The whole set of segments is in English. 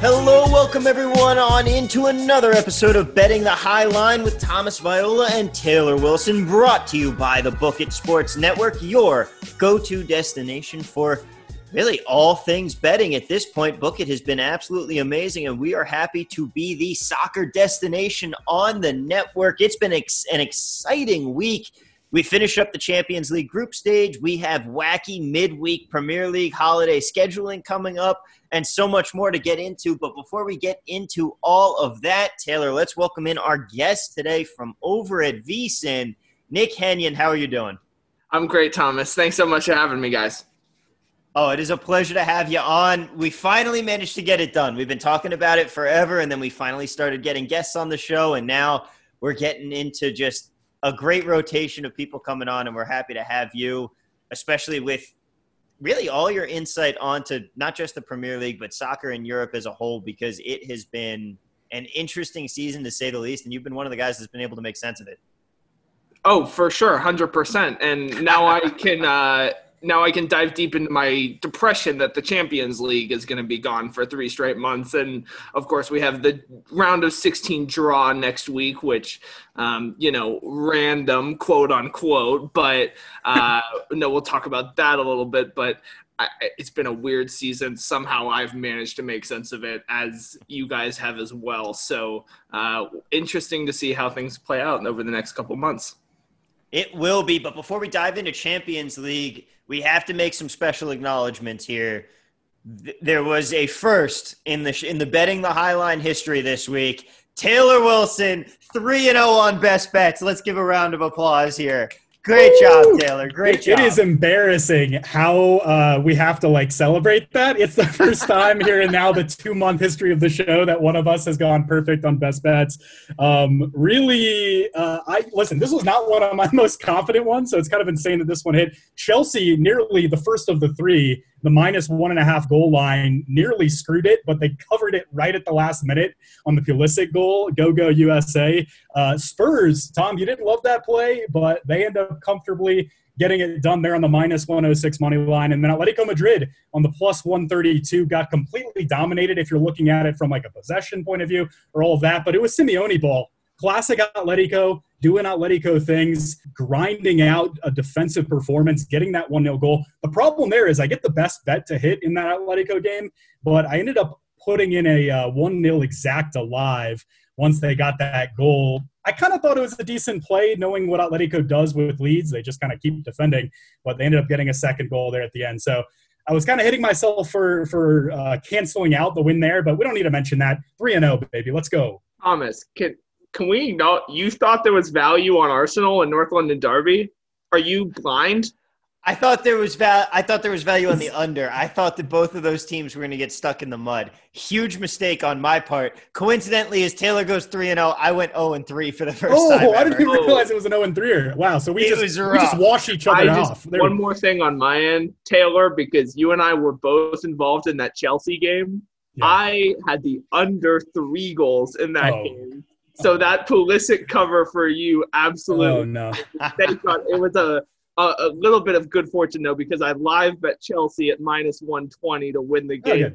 Hello, welcome everyone on into another episode of Betting the High Line with Thomas Viola and Taylor Wilson, brought to you by the Book It Sports Network, your go to destination for really all things betting at this point. Book It has been absolutely amazing, and we are happy to be the soccer destination on the network. It's been ex- an exciting week. We finish up the Champions League group stage. We have wacky midweek Premier League holiday scheduling coming up and so much more to get into. But before we get into all of that, Taylor, let's welcome in our guest today from over at VSIN, Nick Henyon. How are you doing? I'm great, Thomas. Thanks so much for having me, guys. Oh, it is a pleasure to have you on. We finally managed to get it done. We've been talking about it forever, and then we finally started getting guests on the show, and now we're getting into just a great rotation of people coming on, and we're happy to have you, especially with really all your insight onto not just the Premier League, but soccer in Europe as a whole, because it has been an interesting season to say the least, and you've been one of the guys that's been able to make sense of it. Oh, for sure, hundred percent. And now I can uh, now I can dive deep into my depression that the Champions League is going to be gone for three straight months, and of course we have the round of 16 draw next week, which um, you know, random quote unquote, but uh, no, we'll talk about that a little bit. But I, it's been a weird season. Somehow I've managed to make sense of it, as you guys have as well. So uh, interesting to see how things play out over the next couple months. It will be, but before we dive into Champions League, we have to make some special acknowledgments here. There was a first in the in the betting the highline history this week. Taylor Wilson, 3 0 on best bets. Let's give a round of applause here. Great job, Taylor. Great it, job. It is embarrassing how uh, we have to like celebrate that. It's the first time here and now the two month history of the show that one of us has gone perfect on best bets. Um, really, uh, I listen. This was not one of my most confident ones, so it's kind of insane that this one hit. Chelsea, nearly the first of the three, the minus one and a half goal line nearly screwed it, but they covered it right at the last minute on the Pulisic goal. Go go USA. Uh, Spurs, Tom, you didn't love that play, but they end up comfortably getting it done there on the minus 106 money line. And then Atletico Madrid on the plus 132 got completely dominated if you're looking at it from like a possession point of view or all of that. But it was Simeone ball classic Atletico, doing Atletico things, grinding out a defensive performance, getting that 1 0 goal. The problem there is I get the best bet to hit in that Atletico game, but I ended up putting in a uh, 1 0 exact alive once they got that goal. I kind of thought it was a decent play, knowing what Atletico does with leads. They just kind of keep defending, but they ended up getting a second goal there at the end. So I was kind of hitting myself for for uh, canceling out the win there, but we don't need to mention that. Three and zero, baby. Let's go. Thomas, can can we know you thought there was value on Arsenal and North London Derby? Are you blind? I thought there was val- I thought there was value on the under. I thought that both of those teams were going to get stuck in the mud. Huge mistake on my part. Coincidentally, as Taylor goes three and zero, oh, I went zero and three for the first oh, time. Oh, I didn't oh. realize it was an zero and three. Wow, so we it just we just wash each other just, off. There one more thing on my end, Taylor, because you and I were both involved in that Chelsea game. Yeah. I had the under three goals in that oh. game. So that Pulisic cover for you, absolutely. Oh no! Thank God. It was a, a, a little bit of good fortune though, because I live bet Chelsea at minus one twenty to win the game okay.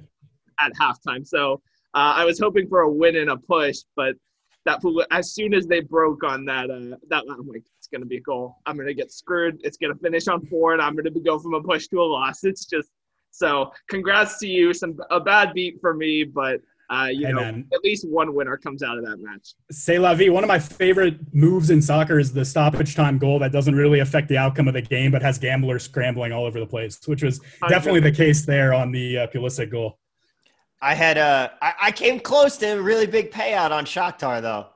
at halftime. So uh, I was hoping for a win and a push, but that as soon as they broke on that uh, that I'm like, it's gonna be a goal. I'm gonna get screwed. It's gonna finish on four, and I'm gonna go from a push to a loss. It's just so. Congrats to you. Some a bad beat for me, but uh, you hey, know, man. at least one winner comes out of that match. Say la vie. One of my favorite moves in soccer is the stoppage time goal that doesn't really affect the outcome of the game, but has gamblers scrambling all over the place, which was definitely the case there on the uh, Pulisic goal. I had a, uh, I, I came close to a really big payout on Shakhtar though.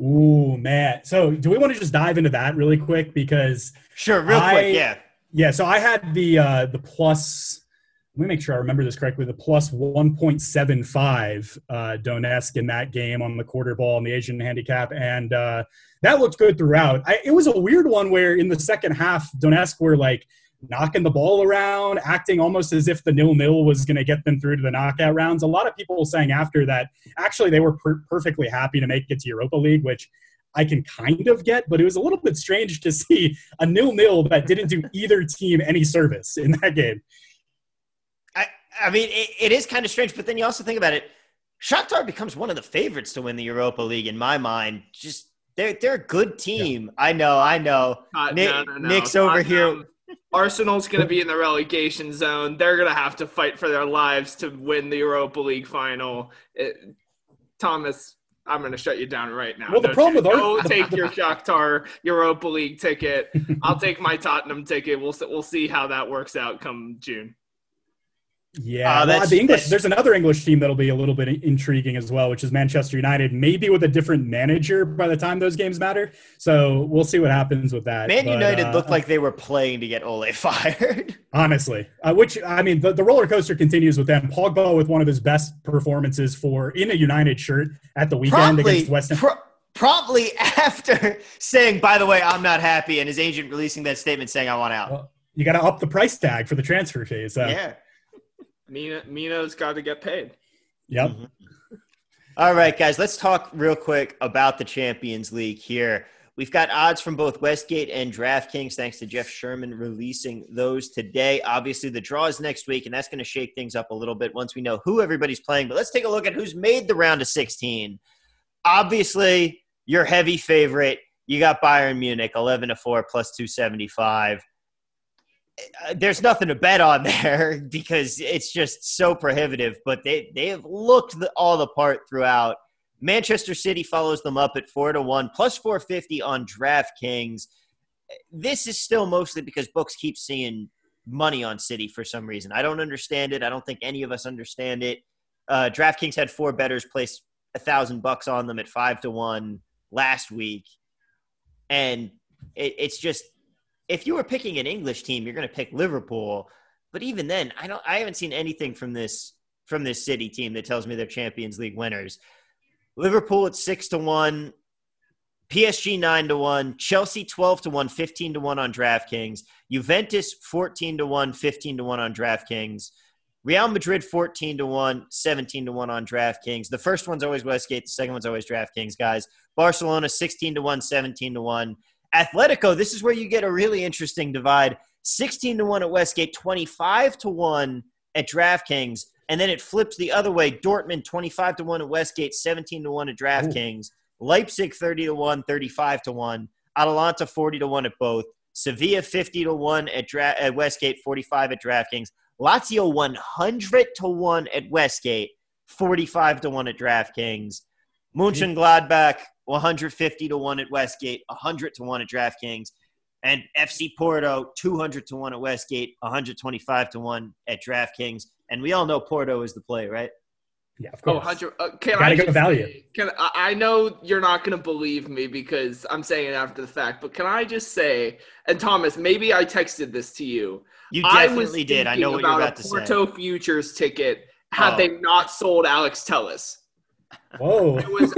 Ooh, man. So do we want to just dive into that really quick? Because sure, real I, quick, yeah. Yeah, so I had the uh the plus let me make sure I remember this correctly. The plus 1.75 uh, Donetsk in that game on the quarter ball and the Asian handicap, and uh, that looked good throughout. I, it was a weird one where in the second half, Donetsk were like knocking the ball around, acting almost as if the nil nil was going to get them through to the knockout rounds. A lot of people saying after that, actually, they were per- perfectly happy to make it to Europa League, which I can kind of get, but it was a little bit strange to see a nil nil that didn't do either team any service in that game. I mean, it, it is kind of strange, but then you also think about it. Shakhtar becomes one of the favorites to win the Europa League in my mind. Just they're they're a good team. Yeah. I know, I know. Uh, Nick, no, no, no. Nick's over here. Arsenal's going to be in the relegation zone. They're going to have to fight for their lives to win the Europa League final. It, Thomas, I'm going to shut you down right now. Well, the problem with Arsenal, take your Shakhtar Europa League ticket. I'll take my Tottenham ticket. We'll we'll see how that works out come June. Yeah, uh, well, the English. There's another English team that'll be a little bit intriguing as well, which is Manchester United. Maybe with a different manager by the time those games matter. So we'll see what happens with that. Man but, United uh, looked like they were playing to get Ole fired. Honestly, uh, which I mean, the, the roller coaster continues with them. Pogba with one of his best performances for in a United shirt at the weekend promptly, against West Ham. Pro- promptly after saying, "By the way, I'm not happy," and his agent releasing that statement saying, "I want out." Well, you got to up the price tag for the transfer fee. So. Yeah. Mina Mino's got to get paid. Yep. Mm-hmm. All right, guys, let's talk real quick about the Champions League here. We've got odds from both Westgate and DraftKings, thanks to Jeff Sherman releasing those today. Obviously, the draw is next week, and that's going to shake things up a little bit once we know who everybody's playing. But let's take a look at who's made the round of 16. Obviously, your heavy favorite, you got Bayern Munich, 11 to 4 plus 275. Uh, there's nothing to bet on there because it's just so prohibitive. But they they have looked the, all the part throughout. Manchester City follows them up at four to one plus four fifty on DraftKings. This is still mostly because books keep seeing money on City for some reason. I don't understand it. I don't think any of us understand it. Uh, DraftKings had four betters place a thousand bucks on them at five to one last week, and it, it's just if you were picking an English team, you're going to pick Liverpool. But even then, I don't. I haven't seen anything from this from this City team that tells me they're Champions League winners. Liverpool at six to one, PSG nine to one, Chelsea twelve to one, 15 to one on DraftKings, Juventus fourteen to one, 15 to one on DraftKings. Real Madrid 14 to 1, 17 to 1 on DraftKings. The first one's always Westgate, the second one's always DraftKings, guys. Barcelona 16 to 1, 17 to 1. Atletico, this is where you get a really interesting divide. 16 to 1 at Westgate, 25 to 1 at DraftKings, and then it flips the other way. Dortmund 25 to 1 at Westgate, 17 to 1 at DraftKings. Ooh. Leipzig 30 to 1, 35 to 1. Atalanta 40 to 1 at both. Sevilla 50 to 1 at, Dra- at Westgate, 45 at DraftKings. Lazio 100 to 1 at Westgate, 45 to 1 at DraftKings. Hmm. Mönchengladbach 150 to 1 at Westgate, 100 to 1 at DraftKings, and FC Porto 200 to 1 at Westgate, 125 to 1 at DraftKings. And we all know Porto is the play, right? Yeah, of course. Oh, uh, can Gotta I go value. Can I know you're not going to believe me because I'm saying it after the fact, but can I just say, and Thomas, maybe I texted this to you. You definitely I did. I know what you're about to Porto say. Porto futures ticket had oh. they not sold Alex Telles. Whoa! It was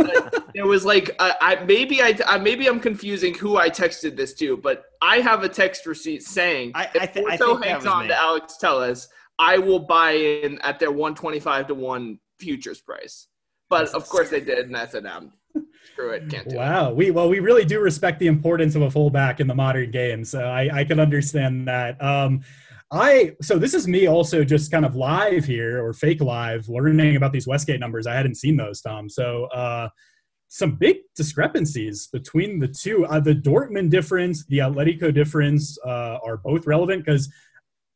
it was like uh, I maybe I, I, maybe I'm confusing who I texted this to, but I have a text receipt saying I, I, th- if Porto hangs on me. to Alex Telles, I will buy in at their 125 to one futures price. But of course they did, and I said, um, screw it, can't do wow. It. We well, we really do respect the importance of a fullback in the modern game, so I, I can understand that. Um, I so this is me also just kind of live here or fake live learning about these Westgate numbers. I hadn't seen those, Tom. So uh, some big discrepancies between the two. Uh, the Dortmund difference, the Atletico difference uh, are both relevant because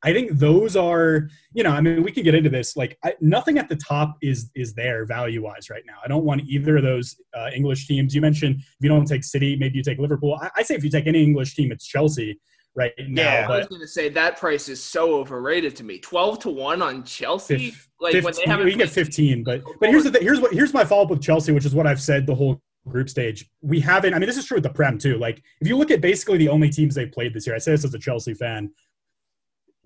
I think those are, you know, I mean, we can get into this. Like, I, nothing at the top is is there value wise right now. I don't want either of those uh, English teams. You mentioned if you don't take City, maybe you take Liverpool. I, I say if you take any English team, it's Chelsea right now. Yeah, I was going to say that price is so overrated to me. Twelve to one on Chelsea. like 15, when they have, we get fifteen. But but here's the thing, here's what here's my follow up with Chelsea, which is what I've said the whole group stage. We haven't. I mean, this is true with the Prem too. Like if you look at basically the only teams they've played this year, I say this as a Chelsea fan.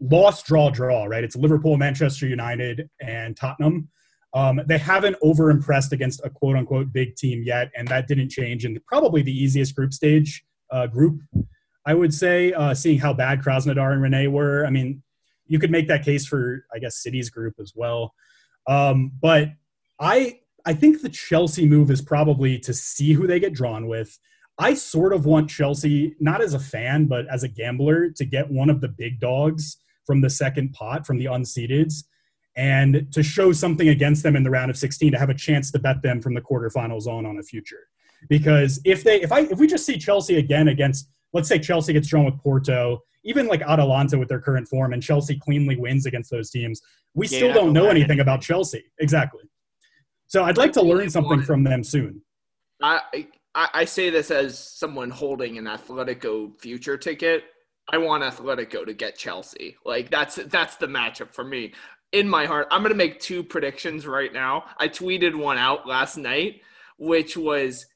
Lost, draw, draw. Right? It's Liverpool, Manchester United, and Tottenham. Um, they haven't over impressed against a quote unquote big team yet, and that didn't change in probably the easiest group stage uh, group I would say, uh, seeing how bad Krasnodar and Rennes were. I mean, you could make that case for, I guess, City's group as well. Um, but I, I think the Chelsea move is probably to see who they get drawn with. I sort of want Chelsea, not as a fan, but as a gambler, to get one of the big dogs from the second pot, from the unseededs. and to show something against them in the round of 16 to have a chance to bet them from the quarterfinals on on a future. Because if they if I if we just see Chelsea again against let's say Chelsea gets drawn with Porto, even like Atalanta with their current form, and Chelsea cleanly wins against those teams, we Yeah, still don't know learn anything anything. about Chelsea. Exactly. So I'd like to learn something from them soon. I, I I say this as someone holding an Atletico future ticket. I want Atletico to get Chelsea. Like that's that's the matchup for me. In my heart, I'm gonna make two predictions right now. I tweeted one out last night, which was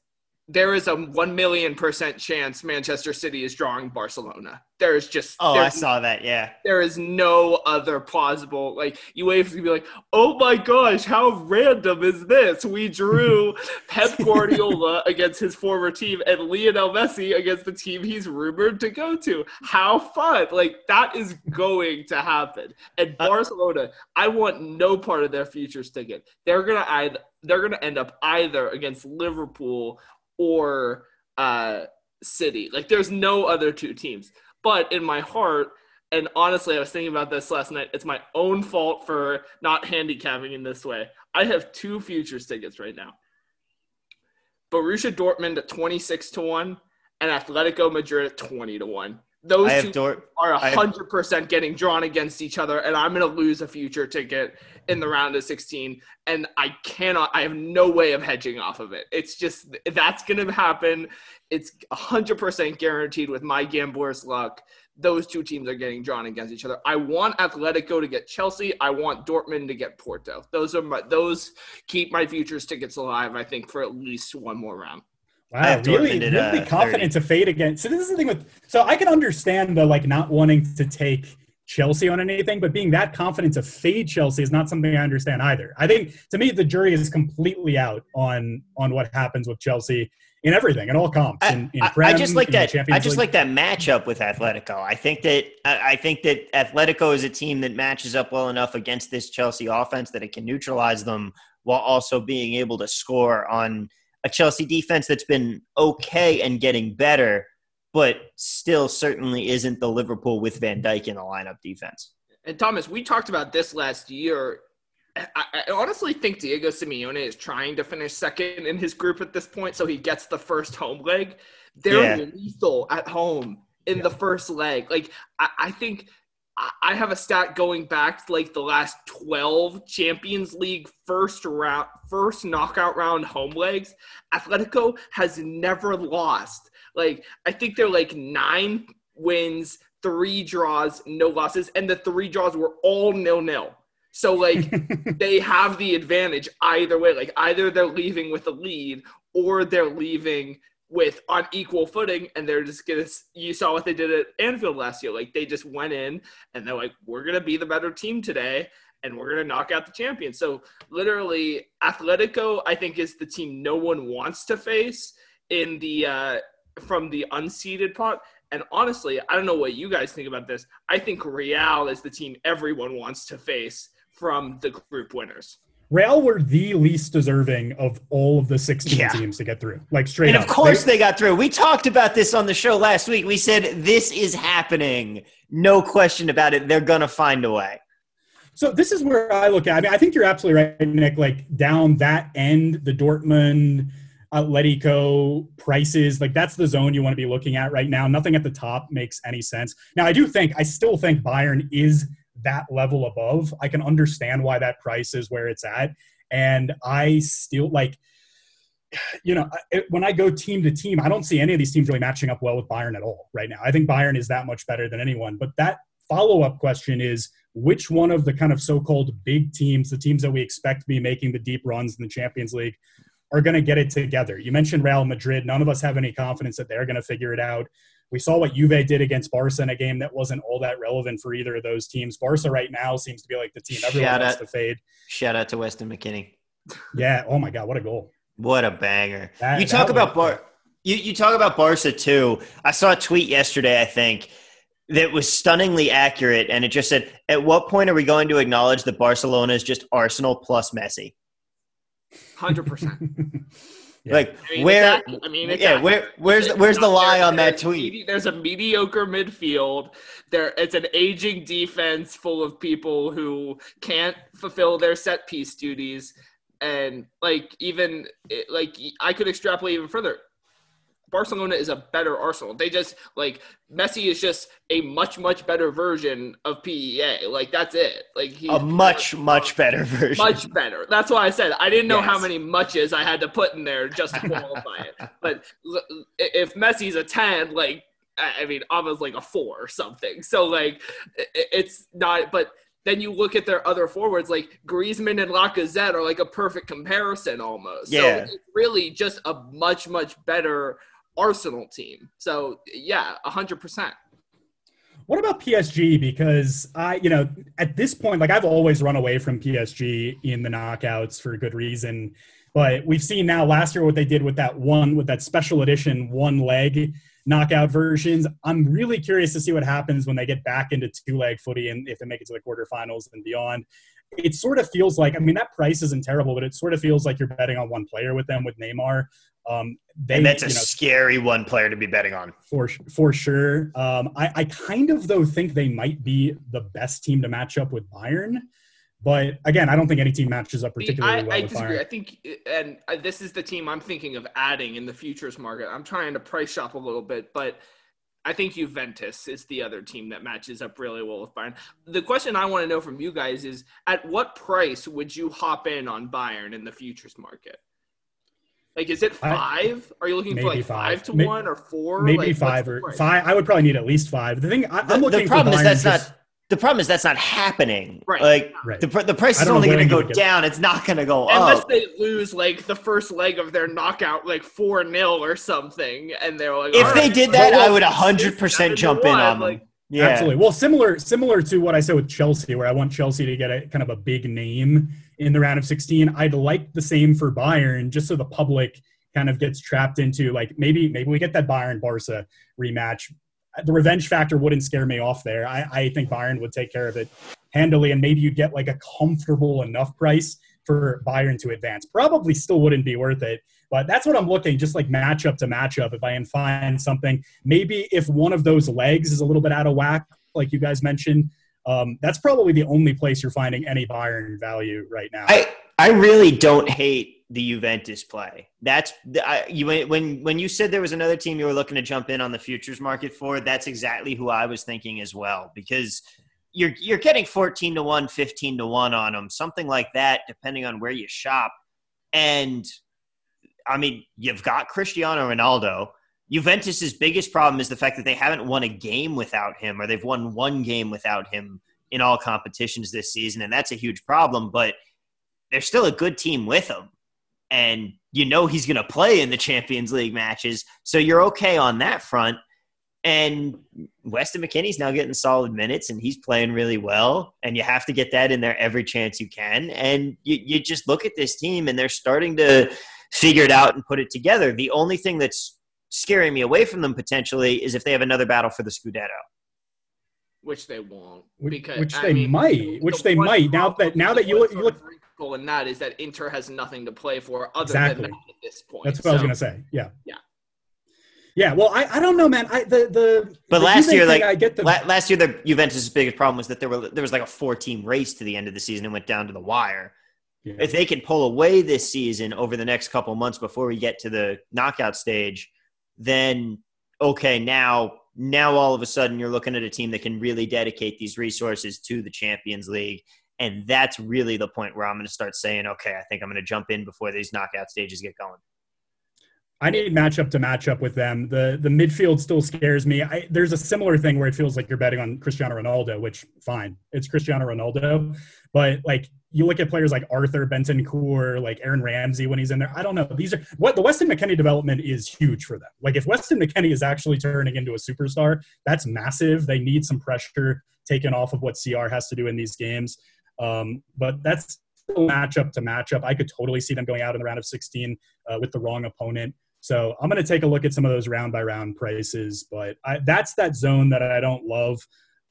there is a one million percent chance Manchester City is drawing Barcelona. There is just Oh, I saw that. Yeah. there is no other plausible like UEFA could be like, oh my gosh, how random is this? We drew Pep Guardiola against his former team and Lionel Messi against the team he's rumored to go to. How fun! Like that is going to happen. And Uh, Barcelona, I want no part of their futures ticket. They're gonna either they're gonna end up either against Liverpool or uh City. Like there's no other two teams. But in my heart, and honestly, I was thinking about this last night. It's my own fault for not handicapping in this way. I have two futures tickets right now. Borussia Dortmund at 26 to 1 and Atletico Madrid at 20 to 1. Those two have Dort. are I 100% getting drawn against each other and I'm going to lose a future ticket in the round of 16 and I cannot I have no way of hedging off of it. It's just that's going to happen. It's 100% guaranteed with my gambler's luck. Those two teams are getting drawn against each other. I want Atletico to get Chelsea. I want Dortmund to get Porto. Those are my those keep my futures tickets alive I think for at least one more round. Wow, have really, really uh, confident to fade again. So this is the thing with. So I can understand the like not wanting to take Chelsea on anything, but being that confident to fade Chelsea is not something I understand either. I think to me the jury is completely out on on what happens with Chelsea in everything in all comps. I, In, in I- Prem, I just like that. I just League. like that matchup with Atletico. I think that I think that Atletico is a team that matches up well enough against this Chelsea offense that it can neutralize them while also being able to score on a Chelsea defense that's been okay and getting better, but still certainly isn't the Liverpool with Van Dijk in the lineup defense. And Thomas, we talked about this last year. I, I honestly think Diego Simeone is trying to finish second in his group at this point, so he gets the first home leg. They're Yeah. lethal at home in the first leg. Like I, I think I- have a stat going back to like the last twelve Champions League first round, first knockout round home legs. Atletico has never lost. Like I think they're like nine wins, three draws, no losses, and the three draws were all nil nil. So like they have the advantage either way. Like either they're leaving with a lead or they're leaving with on equal footing and they're just gonna you saw what they did at Anfield last year. Like they just went in and they're like, we're gonna be the better team today and we're gonna knock out the champion. So literally Atletico, I think, is the team no one wants to face in the uh from the unseeded pot. And honestly, I don't know what you guys think about this. I think Real is the team everyone wants to face from the group winners. Real were the least deserving of all of the 16 Yeah. teams to get through. Like straight And up. of course they got through. We talked about this on the show last week. We said this is happening. No question about it. They're going to find a way. So this is where I look at. I mean, I think you're absolutely right, Nick. Like down that end, the Dortmund, Uh, Atletico prices, like that's the zone you want to be looking at right now. Nothing at the top makes any sense. Now, I do think, I still think Bayern is that level above. I can understand why that price is where it's at, and I still like. You know, it, when I go team to team, I don't see any of these teams really matching up well with Bayern at all right now. I think Bayern is that much better than anyone. But that follow up question is which one of the kind of so-called big teams, the teams that we expect to be making the deep runs in the Champions League, are going to get it together. You mentioned Real Madrid. None of us have any confidence that they're going to figure it out. We saw what Juve did against Barca in a game that wasn't all that relevant for either of those teams. Barca right now seems to be like the team everyone Shout wants out. to fade. Shout out to Weston McKennie. Yeah. Oh my God, what a goal! What a banger. That- you talk about Bar you, you talk about Barca too. I saw a tweet yesterday, I think, that was stunningly accurate and it just said, At what point are we going to acknowledge that Barcelona is just Arsenal plus Messi? Hundred percent. Yeah. Like I mean, where? Exactly. I mean, exactly. yeah. Where? Where's the, where's the lie on that tweet? There's a mediocre midfield. There, it's an aging defense full of people who can't fulfill their set piece duties, and like even like I could extrapolate even further. Barcelona is a better Arsenal. They just like Messi is just a much much better version of PEA. Like that's it. Like he's a much much better version. Much better. That's why I said I didn't know yes. how many muches I had to put in there just to qualify it. But if Messi's a ten, like I mean, almost like a four or something. So like it's not. But then you look at their other forwards, like Griezmann and Lacazette are like a perfect comparison almost. Yeah. So it's really just a much much better Arsenal team. So yeah, hundred percent. What about PSG? Because I, you know, at this point, like I've always run away from PSG in the knockouts for a good reason. But we've seen now last year what they did with that one, with that special edition one leg knockout versions. I'm really curious to see what happens when they get back into two leg footy and if they make it to the quarterfinals and beyond. It sort of feels like, I mean, that price isn't terrible, but it sort of feels like you're betting on one player with them with Neymar. Um, they, and that's a you know, scary one player to be betting on for for sure. Um, I, I kind of though think they might be the best team to match up with Bayern. But again, I don't think any team matches up particularly I, well. I disagree. Bayern. I think, and this is the team I'm thinking of adding in the futures market. I'm trying to price shop a little bit, but I think Juventus is the other team that matches up really well with Bayern. The question I want to know from you guys is: At what price would you hop in on Bayern in the futures market? Like, is it five? I, Are you looking for like five, five to maybe, one or four? Maybe like, five or five. I would probably need at least five. The thing I, am looking the problem is that's just, not. The problem is that's not happening. Right. Like right. the the price is only going to go down. It's not going to go Unless up. Unless they lose like the first leg of their knockout, like four 0 or something, and they're like. If they did that, I would hundred percent jump in on them. Like, yeah. Absolutely. Well, similar similar to what I said with Chelsea, where I want Chelsea to get a kind of a big name in the round of 16. I'd like the same for Bayern, just so the public kind of gets trapped into like maybe maybe we get that Bayern Barca rematch. The revenge factor wouldn't scare me off there. I, I think Bayern would take care of it handily, and maybe you'd get like a comfortable enough price for Bayern to advance. Probably still wouldn't be worth it, but that's what I'm looking, just like matchup to matchup. If I can find something, maybe if one of those legs is a little bit out of whack, like you guys mentioned, um, that's probably the only place you're finding any Bayern value right now. I I really don't hate the Juventus play. That's I, you when when you said there was another team you were looking to jump in on the futures market for. That's exactly who I was thinking as well because you're you're getting 14 to 1, 15 to 1 on them, something like that depending on where you shop. And I mean, you've got Cristiano Ronaldo. Juventus's biggest problem is the fact that they haven't won a game without him or they've won one game without him in all competitions this season and that's a huge problem, but they're still a good team with him and you know he's going to play in the Champions League matches, so you're okay on that front. And Weston McKennie's now getting solid minutes, and he's playing really well. And you have to get that in there every chance you can. And you, you just look at this team, and they're starting to figure it out and put it together. The only thing that's scaring me away from them potentially is if they have another battle for the Scudetto which they won't because which they mean, might which the they might now that now that you look, you look in that is that Inter has nothing to play for other exactly. than that at this point. That's what so, I was gonna say. Yeah. Yeah. Yeah, well, I, I don't know, man. I the the but the last year, like I get the last year, the Juventus' biggest problem was that there were there was like a four team race to the end of the season and went down to the wire. Yeah. If they can pull away this season over the next couple months before we get to the knockout stage, then okay, now now all of a sudden you're looking at a team that can really dedicate these resources to the Champions League and that's really the point where I'm going to start saying, okay, I think I'm going to jump in before these knockout stages get going. I need matchup to matchup with them. The the midfield still scares me. I, there's a similar thing where it feels like you're betting on Cristiano Ronaldo, which fine, it's Cristiano Ronaldo, but like you look at players like Arthur Bentancur, like Aaron Ramsey when he's in there. I don't know. These are what the Weston McKennie development is huge for them. Like if Weston McKennie is actually turning into a superstar, that's massive. They need some pressure taken off of what CR has to do in these games. Um, but that's matchup to matchup. I could totally see them going out in the round of 16 uh, with the wrong opponent. So I'm going to take a look at some of those round by round prices, but I, that's that zone that I don't love.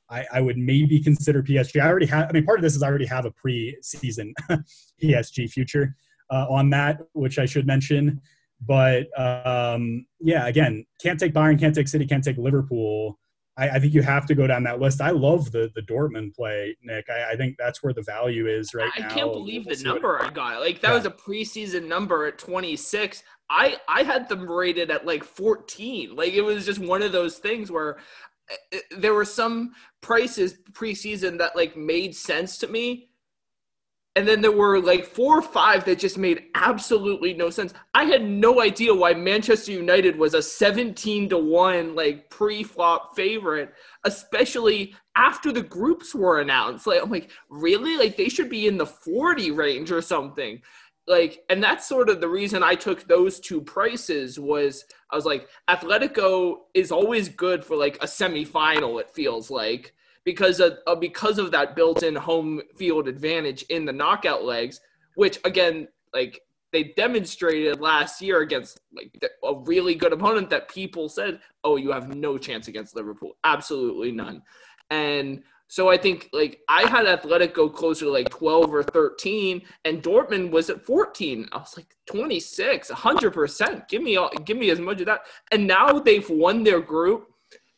I, I, would maybe consider PSG. I already have. I mean, part of this is I already have a pre-season PSG future uh, on that, which I should mention. But um, yeah, again, can't take Bayern, can't take City, can't take Liverpool. I, I, think you have to go down that list. I love the the Dortmund play, Nick. I, I think that's where the value is right I now. I can't believe we'll the number I got. Like that yeah. was a preseason number at 26. I I had them rated at like 14. Like it was just one of those things where eh, eh, there were some prices preseason that like made sense to me and then there were like four or five that just made absolutely no sense. I had no idea why Manchester United was a 17 to 1 like pre-flop favorite, especially after the groups were announced. Like I'm like, really? Like they should be in the 40 range or something. Like and that's sort of the reason I took those two prices was I was like Atletico is always good for like a semifinal it feels like because of uh, because of that built-in home field advantage in the knockout legs, which again, like they demonstrated last year against like a really good opponent that people said, "Oh, you have no chance against Liverpool, absolutely none." And so I think like I had Atletico closer to like 12 or 13, and Dortmund was at 14. I was like 26, 100 percent. Give me all, give me as much of that. And now they've won their group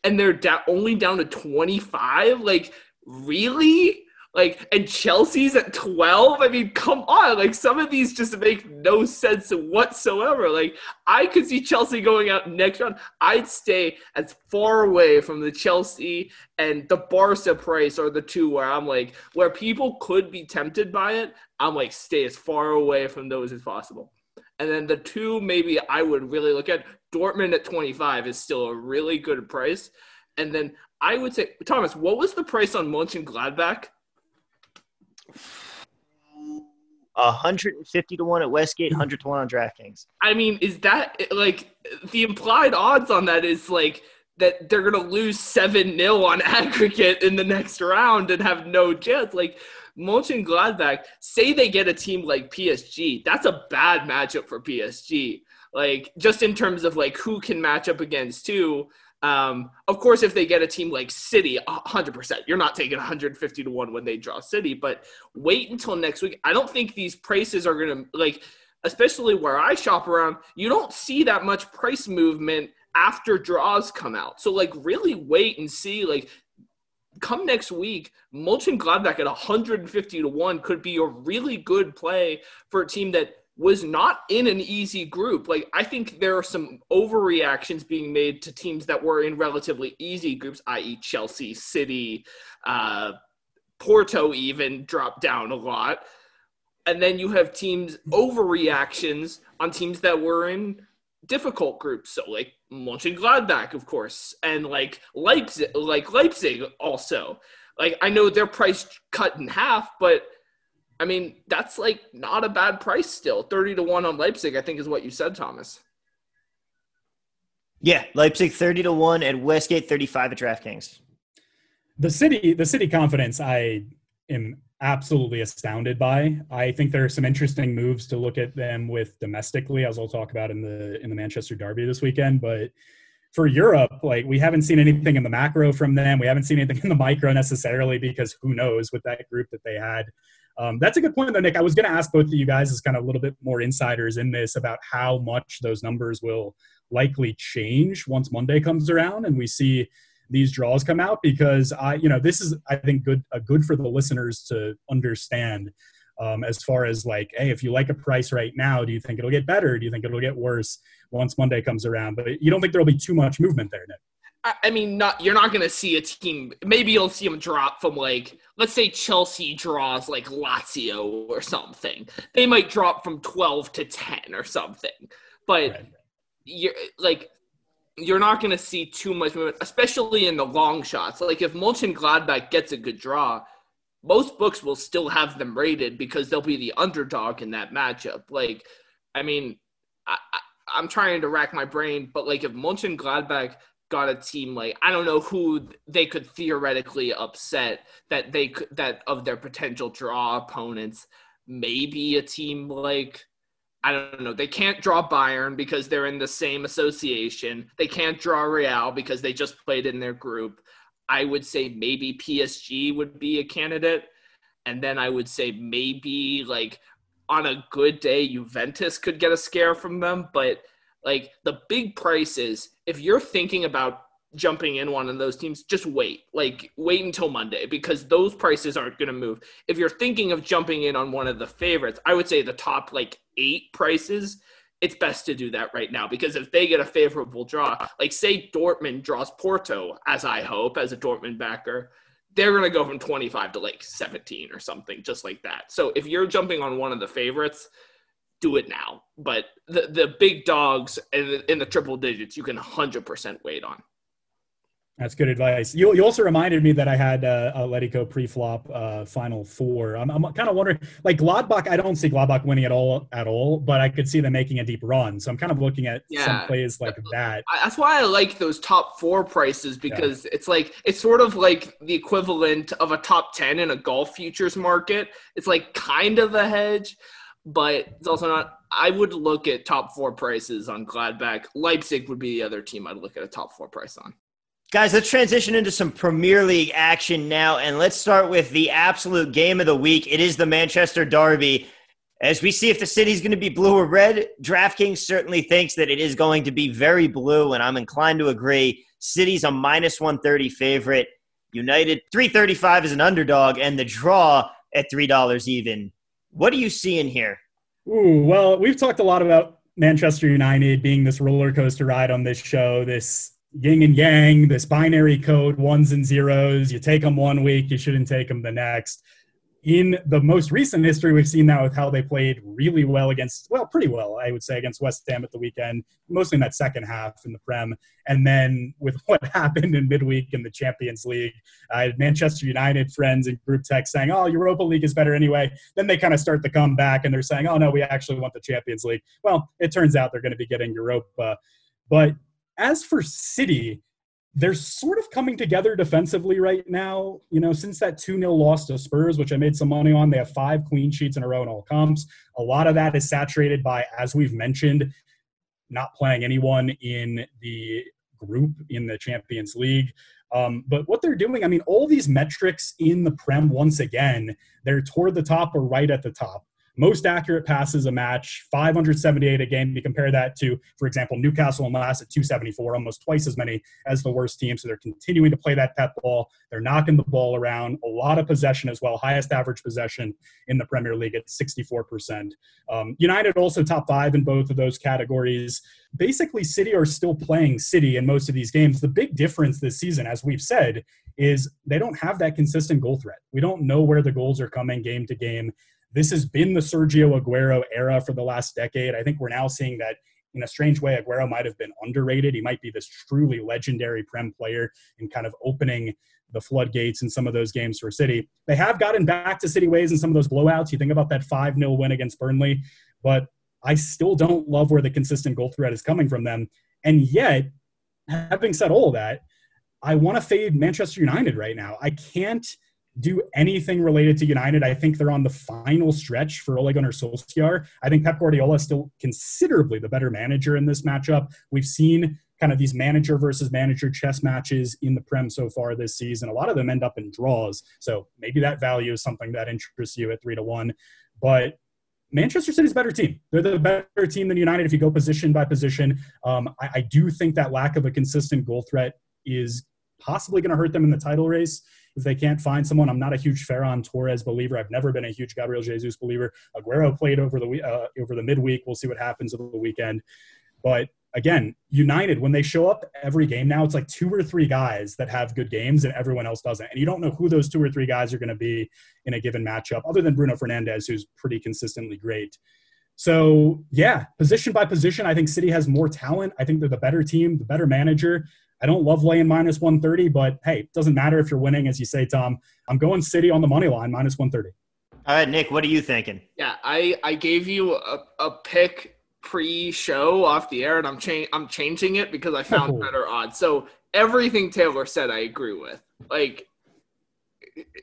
and they're only down to 25 like really? Like and chelsea's at 12 i mean come on. Like some of these just make no sense whatsoever. Like i could see chelsea going out next round. I'd stay as far away from the chelsea and the barca price are the two where i'm like where people could be tempted by it i'm like stay as far away from those as possible and then the two maybe I would really look at Dortmund at 25 is still a really good price. And then I would say, Thomas, what was the price on Mönchengladbach? 150 to 1 at Westgate, 100 to 1 on DraftKings. I mean, is that like the implied odds on that is like that they're going to lose 7 0 on aggregate in the next round and have no chance? Like, Mönchengladbach, say they get a team like PSG, that's a bad matchup for PSG. Like just in terms of like who can match up against who. Um, of course, if they get a team like City, 100%, you're not taking 150 to 1 when they draw City, but wait until next week. I don't think these prices are going to, like, especially where I shop around, you don't see that much price movement after draws come out. So, like, really wait and see. Like, come next week, Mönchengladbach at 150 to 1 could be a really good play for a team that was not in an easy group. Like, I think there are some overreactions being made to teams that were in relatively easy groups, i.e., Chelsea, City, uh, Porto even dropped down a lot. And then you have teams overreactions on teams that were in difficult groups. So like Mönchengladbach, of course, and like Leipzig, like Leipzig also. Like I know their price cut in half, but I mean that's like not a bad price still. Thirty to one on Leipzig, I think, is what you said, Thomas. Yeah, Leipzig thirty to one at Westgate, thirty-five at DraftKings. The city, the city confidence, I am absolutely astounded by. I think there are some interesting moves to look at them with domestically, as I'll talk about in the in the Manchester Derby this weekend. But for Europe, like we haven't seen anything in the macro from them. We haven't seen anything in the micro necessarily because who knows with that group that they had. Um, that's a good point, though, Nick. I was going to ask both of you guys as kind of a little bit more insiders in this about how much those numbers will likely change once Monday comes around and we see these draws come out because I, you know, this is I think good a good for the listeners to understand um, as far as like, hey, if you like a price right now, do you think it'll get better? Do you think it'll get worse once Monday comes around? But you don't think there'll be too much movement there, Nick? I mean, not you're not going to see a team. Maybe you'll see them drop from like, let's say Chelsea draws like Lazio or something. They might drop from twelve to ten or something. But right. you're like you're not going to see too much movement, especially in the long shots. Like if Mönchengladbach gets a good draw, most books will still have them rated because they'll be the underdog in that matchup. Like, I mean, I, am trying to rack my brain, but like if Mönchengladbach got a team like I don't know who they could theoretically upset that they could that of their potential draw opponents, maybe a team like I don't know. They can't draw Bayern because they're in the same association. They can't draw Real because they just played in their group. I would say maybe PSG would be a candidate. And then I would say maybe like on a good day, Juventus could get a scare from them. But Like the big prices, if you're thinking about jumping in one of those teams, just wait. Like wait until Monday because those prices aren't going to move. If you're thinking of jumping in on one of the favorites, I would say the top like 8 prices, it's best to do that right now because if they get a favorable draw, like say Dortmund draws Porto as I hope as a Dortmund backer, they're going to go from 25 to like 17 or something just like that. So if you're jumping on one of the favorites, do it now. But the the big dogs in the, in the triple digits, you can 100% wait on. That's good advice. You, you also reminded me that I had uh, Atletico pre-flop uh, final four. I'm, I'm kind of wondering, like Gladbach, I don't see Gladbach winning at all at all, but I could see them making a deep run. So I'm kind of looking at yeah. some plays like that. That's why I like those top four prices because yeah. it's like it's sort of like the equivalent of a top ten in a golf futures market. It's like kind of a hedge, but it's also not. I would look at top four prices on Gladbach. Leipzig would be the other team I'd look at a top four price on. Guys, let's transition into some Premier League action now, and let's start with the absolute game of the week. It is the Manchester Derby. As we see if the city's going to be blue or red, DraftKings certainly thinks that it is going to be very blue, and I'm inclined to agree. City's a minus 130 favorite. United 335 is an underdog, and the draw at $3 even. What are you seeing here? Ooh, well, we've talked a lot about Manchester United being this roller coaster ride on this show, this yin and yang, this binary code, ones and zeros. You take them one week, you shouldn't take them the next. In the most recent history, we've seen that with how they played really well against, well, pretty well, I would say, against West Ham at the weekend, mostly in that second half in the Prem. And then with what happened in midweek in the Champions League, I had Manchester United friends in group text saying, oh, Europa League is better anyway. Then they kind of start to come back and they're saying, oh, no, we actually want the Champions League. Well, it turns out they're going to be getting Europa. But as for City, they're sort of coming together defensively right now. You know, since that 2 0 loss to Spurs, which I made some money on, they have five clean sheets in a row in all comps. A lot of that is saturated by, as we've mentioned, not playing anyone in the group in the Champions League. Um, but what they're doing, I mean, all these metrics in the Prem, once again, they're toward the top or right at the top most accurate passes a match, 578 a game. You compare that to, for example, Newcastle and last at 274, almost twice as many as the worst team. So they're continuing to play that Pep ball. They're knocking the ball around. A lot of possession as well. Highest average possession in the Premier League at 64%. Um, United also top five in both of those categories. Basically, City are still playing City in most of these games. The big difference this season, as we've said, is they don't have that consistent goal threat. We don't know where the goals are coming game to game. This has been the Sergio Aguero era for the last decade. I think we're now seeing that in a strange way, Aguero might have been underrated. He might be this truly legendary Prem player in kind of opening the floodgates in some of those games for City. They have gotten back to City ways in some of those blowouts. You think about that 5 0 win against Burnley, but I still don't love where the consistent goal threat is coming from them. And yet, having said all that, I want to fade Manchester United right now. I can't do anything related to United. I think they're on the final stretch for Ole Gunnar Solskjaer. I think Pep Guardiola is still considerably the better manager in this matchup. We've seen kind of these manager versus manager chess matches in the Prem so far this season. A lot of them end up in draws. So maybe that value is something that interests you at three to one. But Manchester City's a better team. They're the better team than United if you go position by position. Um, I, I do think that lack of a consistent goal threat is possibly going to hurt them in the title race if they can't find someone. I'm not a huge Ferran Torres believer. I've never been a huge Gabriel Jesus believer. Aguero played over the uh, over the midweek. We'll see what happens over the weekend. But again, United, when they show up every game now, it's like two or three guys that have good games and everyone else doesn't. And you don't know who those two or three guys are going to be in a given matchup, other than Bruno Fernandes, who's pretty consistently great. So, yeah, position by position, I think City has more talent. I think they're the better team, the better manager. I don't love laying minus 130, but hey, it doesn't matter if you're winning, as you say, Tom. I'm going City on the money line, minus 130. All right, Nick, what are you thinking? Yeah, I, I gave you a, a pick pre-show off the air, and I'm cha- I'm changing it because I found oh. better odds. So everything Taylor said, I agree with. Like,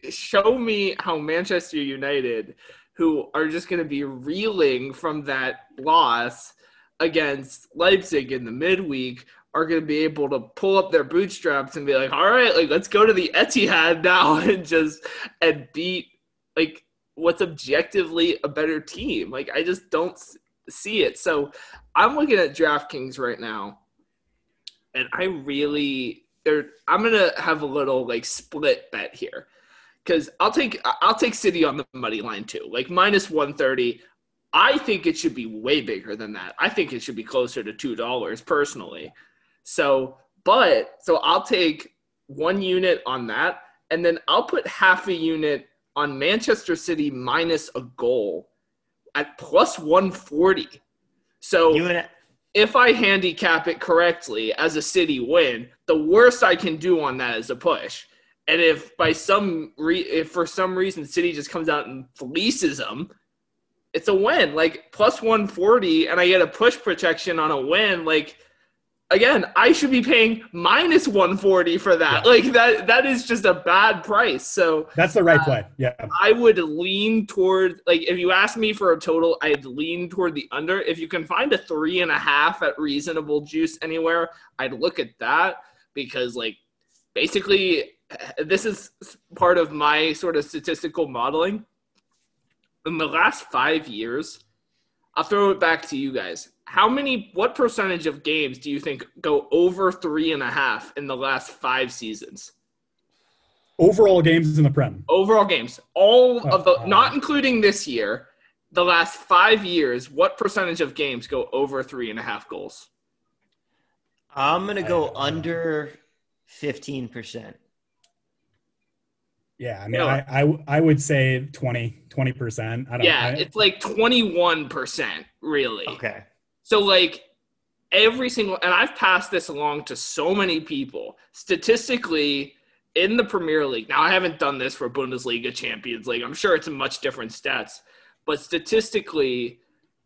show me how Manchester United, who are just going to be reeling from that loss against Leipzig in the midweek, are going to be able to pull up their bootstraps and be like, all right, like let's go to the Etihad now and just and beat like what's objectively a better team. Like I just don't see it. So I'm looking at DraftKings right now, and I really, I'm gonna have a little like split bet here because I'll take I'll take City on the money line too, like minus one thirty. I think it should be way bigger than that. I think it should be closer to two dollars personally. So, but so I'll take one unit on that, and then I'll put half a unit on Manchester City minus a goal at plus 140. So if I handicap it correctly as a City win, the worst I can do on that is a push. And if by some re- if for some reason City just comes out and fleeces them, it's a win. Like plus 140 and I get a push protection on a win, like – again, I should be paying minus 140 for that. Yeah. Like that that is just a bad price. So That's the right uh, play. Yeah. I would lean toward like if you ask me for a total, I'd lean toward the under. If you can find a three and a half at reasonable juice anywhere, I'd look at that because like basically this is part of my sort of statistical modeling. In the last five years, I'll throw it back to you guys how many what percentage of games do you think go over three and a half in the last five seasons? Overall games in the prem. Overall games. All uh, of the uh, not including this year the last five years what percentage of games go over three and a half goals? I'm gonna go under 15% yeah, I mean, I, I, I would say 20, 20%. I don't, yeah, I, it's like 21%, really. Okay. So like every single and I've passed this along to so many people. Statistically, in the Premier League, now I haven't done this for Bundesliga Champions League. I'm sure it's a much different stats, but statistically,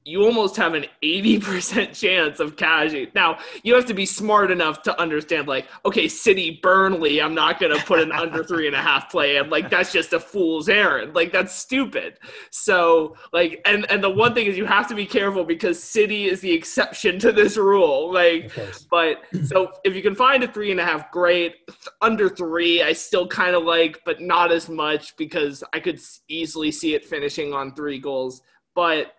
you almost have an 80% chance of cashing. Now, you have to be smart enough to understand, like, okay, City Burnley, I'm not going to put an under three and a half play in. Like, that's just a fool's errand. Like, that's stupid. So, like, and, and the one thing is you have to be careful because City is the exception to this rule. Like, but so if you can find a three and a half, great. Under three, I still kind of like, but not as much because I could easily see it finishing on three goals. But,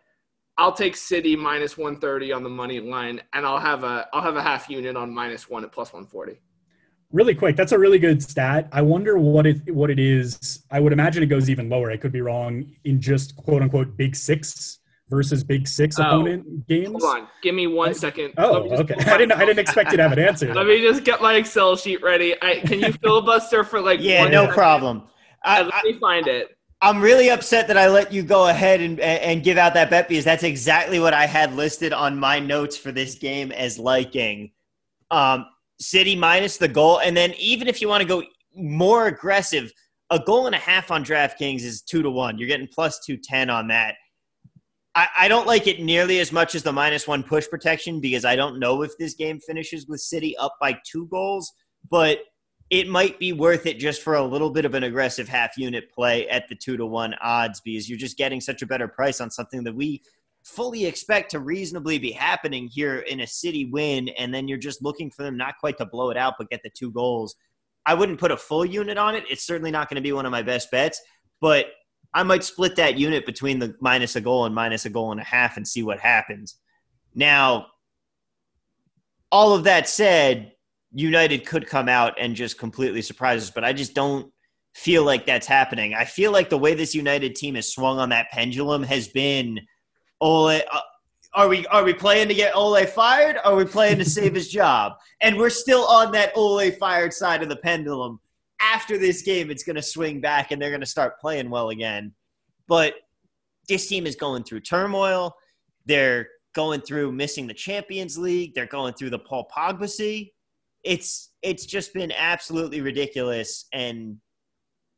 I'll take City minus 130 on the money line, and I'll have a I'll have a half unit on minus one at plus 140. Really quick, that's a really good stat. I wonder what it what it is. I would imagine it goes even lower. I could be wrong in just quote unquote big six versus big six oh, opponent games. Hold on, give me one second. Oh, okay. I didn't I didn't expect you to have an answer. Let me just get my Excel sheet ready. I, can you filibuster for like? yeah, no second? problem. I, let me find it. I'm really upset that I let you go ahead and and give out that bet because that's exactly what I had listed on my notes for this game as liking. Um, City minus the goal, and then even if you want to go more aggressive, a goal and a half on DraftKings is two to one. You're getting plus two ten on that. I, I don't like it nearly as much as the minus one push protection because I don't know if this game finishes with City up by two goals, but it might be worth it just for a little bit of an aggressive half unit play at the two to one odds because you're just getting such a better price on something that we fully expect to reasonably be happening here in a city win. And then you're just looking for them not quite to blow it out, but get the two goals. I wouldn't put a full unit on it. It's certainly not going to be one of my best bets, but I might split that unit between the minus a goal and minus a goal and a half and see what happens. Now, all of that said, United could come out and just completely surprise us, but I just don't feel like that's happening. I feel like the way this United team has swung on that pendulum has been Ole. Uh, are we are we playing to get Ole fired? Are we playing to save his job? And we're still on that Ole fired side of the pendulum. After this game, it's going to swing back, and they're going to start playing well again. But this team is going through turmoil. They're going through missing the Champions League. They're going through the Paul Pogba it's it's just been absolutely ridiculous and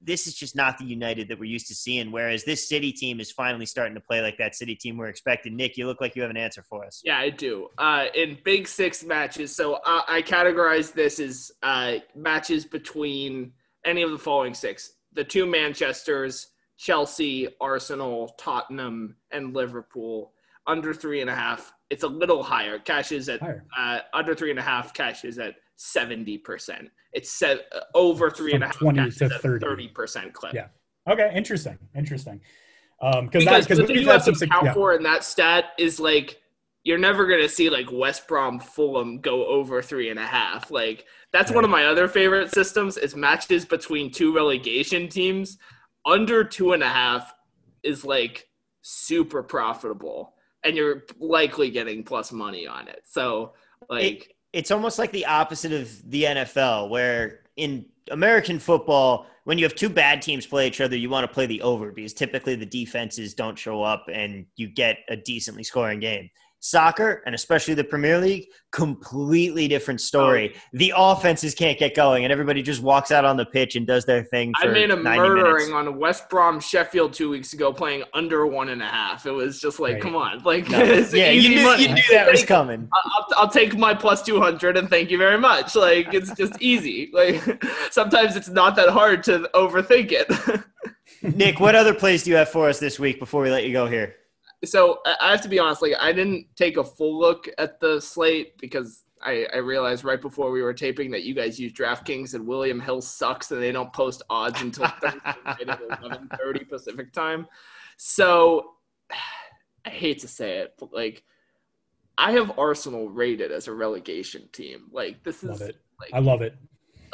this is just not the United that we're used to seeing. Whereas this City team is finally starting to play like that City team we're expecting. Nick, you look like you have an answer for us. Yeah, I do. Uh, in Big Six matches, so uh, I categorize this as uh, matches between any of the following six: the two Manchester's, Chelsea, Arsenal, Tottenham, and Liverpool. Under three and a half. It's a little higher. Cash is at uh, under three and a half. Cash is at 70%. It's set over three and a half 20 to 30. 30% clip. Yeah. Okay. Interesting. Interesting. Um, because that, the thing you have to account yeah. for in that stat is like you're never going to see like West Brom Fulham go over three and a half. Like that's right. one of my other favorite systems is matches between two relegation teams. Under two and a half is like super profitable and you're likely getting plus money on it. So like it, it's almost like the opposite of the NFL where in American football, when you have two bad teams play each other, you want to play the over because typically the defenses don't show up and you get a decently scoring game. Soccer, and especially the Premier League, completely different story. Oh. The offenses can't get going, and everybody just walks out on the pitch and does their thing. I made a murdering minutes. on West Brom Sheffield two weeks ago, playing under one and a half. It was just like, right. come on, like no. yeah, you knew, you knew, that was coming. I'll, I'll take my plus two hundred and thank you very much. Like it's just easy. Like sometimes it's not that hard to overthink it. Nick, what other plays do you have for us this week before we let you go here? So I have to be honest, like I didn't take a full look at the slate because I, I realized right before we were taping that you guys use DraftKings and William Hill sucks and they don't post odds until Thursday night eleven thirty Pacific time. So I hate to say it, but like I have Arsenal rated as a relegation team. Like this is like I love it.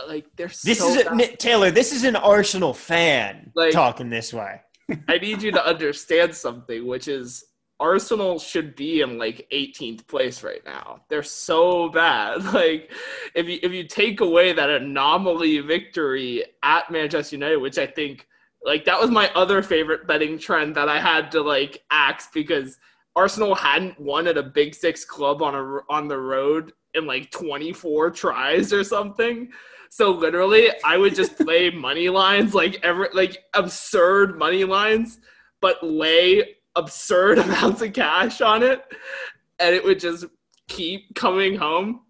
Like they're this so is a, Taylor. This is an Arsenal fan like, talking this way. I need you to understand something, which is Arsenal should be in like 18th place right now. They're so bad. Like if you if you take away that anomaly victory at Manchester United, which I think like that was my other favorite betting trend that I had to like axe because Arsenal hadn't won at a Big Six club on a on the road in like 24 tries or something. So literally, I would just play money lines like every like absurd money lines, but lay absurd amounts of cash on it, and it would just keep coming home.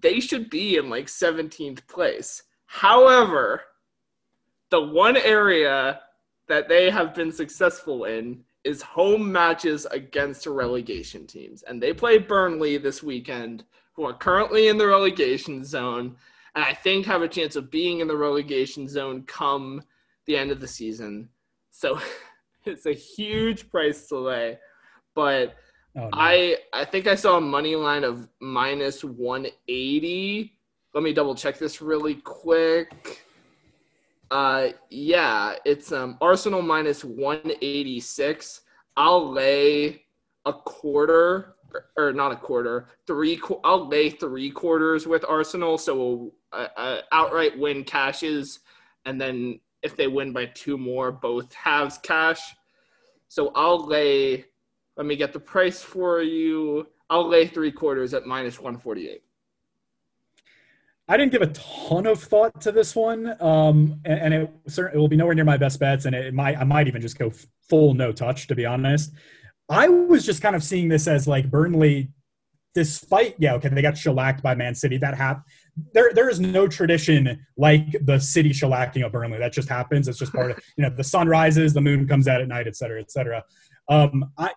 They should be in like 17th place. However, the one area that they have been successful in is home matches against relegation teams. And they play Burnley this weekend, who are currently in the relegation zone and I think have a chance of being in the relegation zone come the end of the season. So it's a huge price to lay, but oh, no. I I think I saw a money line of minus 180. Let me double check this really quick. Uh, yeah, it's um Arsenal minus 186. I'll lay a quarter or not a quarter, three. I'll lay three quarters with Arsenal, so a, a outright win cashes, and then if they win by two more, both halves cash. So I'll lay. Let me get the price for you. I'll lay three quarters at minus one forty eight. I didn't give a ton of thought to this one, um, and, and it, it will be nowhere near my best bets, and it might I might even just go full no touch to be honest. I was just kind of seeing this as like Burnley, despite yeah, okay, they got shellacked by Man City. That happened. There, there is no tradition like the city shellacking of Burnley. That just happens. It's just part of you know the sun rises, the moon comes out at night, et cetera, et cetera. Um, I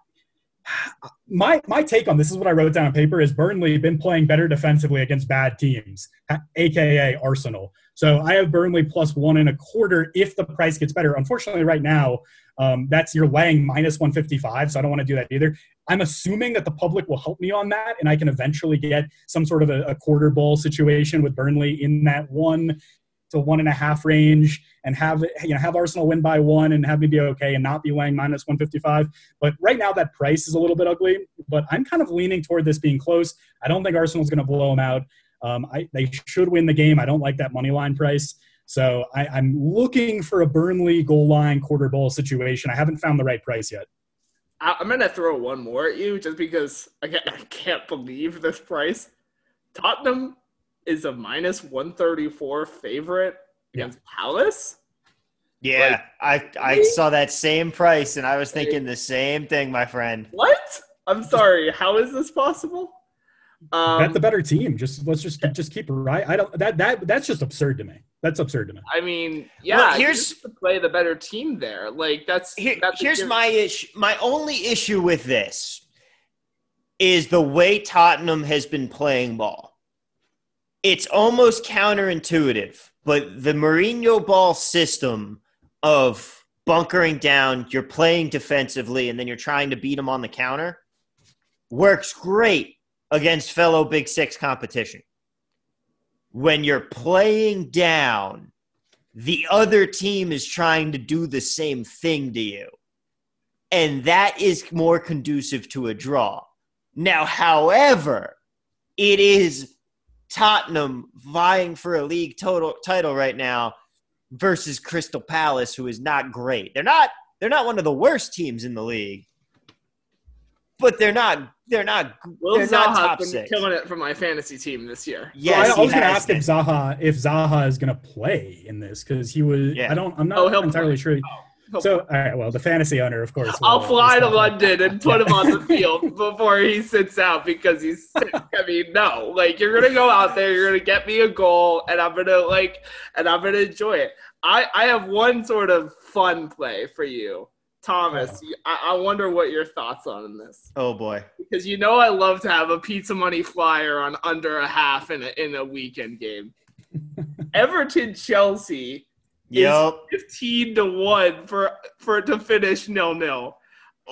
my my take on this is what I wrote down on paper is Burnley been playing better defensively against bad teams, aka Arsenal. So I have Burnley plus one and a quarter if the price gets better. Unfortunately, right now um, that's you're laying minus 155, so I don't want to do that either. I'm assuming that the public will help me on that, and I can eventually get some sort of a, a quarter bowl situation with Burnley in that one to one and a half range, and have you know have Arsenal win by one and have me be okay and not be laying minus 155. But right now that price is a little bit ugly, but I'm kind of leaning toward this being close. I don't think Arsenal's going to blow them out. Um, I, they should win the game. I don't like that money line price. So I, I'm looking for a Burnley goal line quarter bowl situation. I haven't found the right price yet. I'm gonna throw one more at you just because I can't, I can't believe this price. Tottenham is a minus 134 favorite against yeah. Palace. Yeah, like, I I saw that same price and I was thinking the same thing, my friend. What? I'm sorry. How is this possible? Um, Bet the better team. Just let's just just keep it right. I don't that that that's just absurd to me. That's absurd to me. I mean, yeah, well, here's to play the better team there. Like that's, here, that's here's my issue. My only issue with this is the way Tottenham has been playing ball. It's almost counterintuitive, but the Mourinho ball system of bunkering down, you're playing defensively, and then you're trying to beat them on the counter, works great against fellow Big Six competition. When you're playing down, the other team is trying to do the same thing to you. And that is more conducive to a draw. Now, however, it is Tottenham vying for a league total title right now versus Crystal Palace, who is not great. They're not they're not one of the worst teams in the league, but they're not they're not Will they're not Zaha top been six. killing it for my fantasy team this year. Yes, Well, I, I was going to has ask if. Zaha if Zaha is going to play in this because he was. Yeah. I don't. I'm Oh, not he'll entirely play. sure. Oh, he'll So, all right. Well, the fantasy owner, of course. I'll fly to London and put Yeah. him on the field before he sits out because he's sick. I mean, no, like you're gonna go out there, you're gonna get me a goal, and I'm gonna like, and I'm gonna enjoy it. I I have one sort of fun play for you, Thomas. I, I wonder what your thoughts on this Oh boy. because you know I love to have a pizza money flyer on under a half in a in a weekend game. Everton Chelsea Yep. fifteen to one for for to finish nil nil.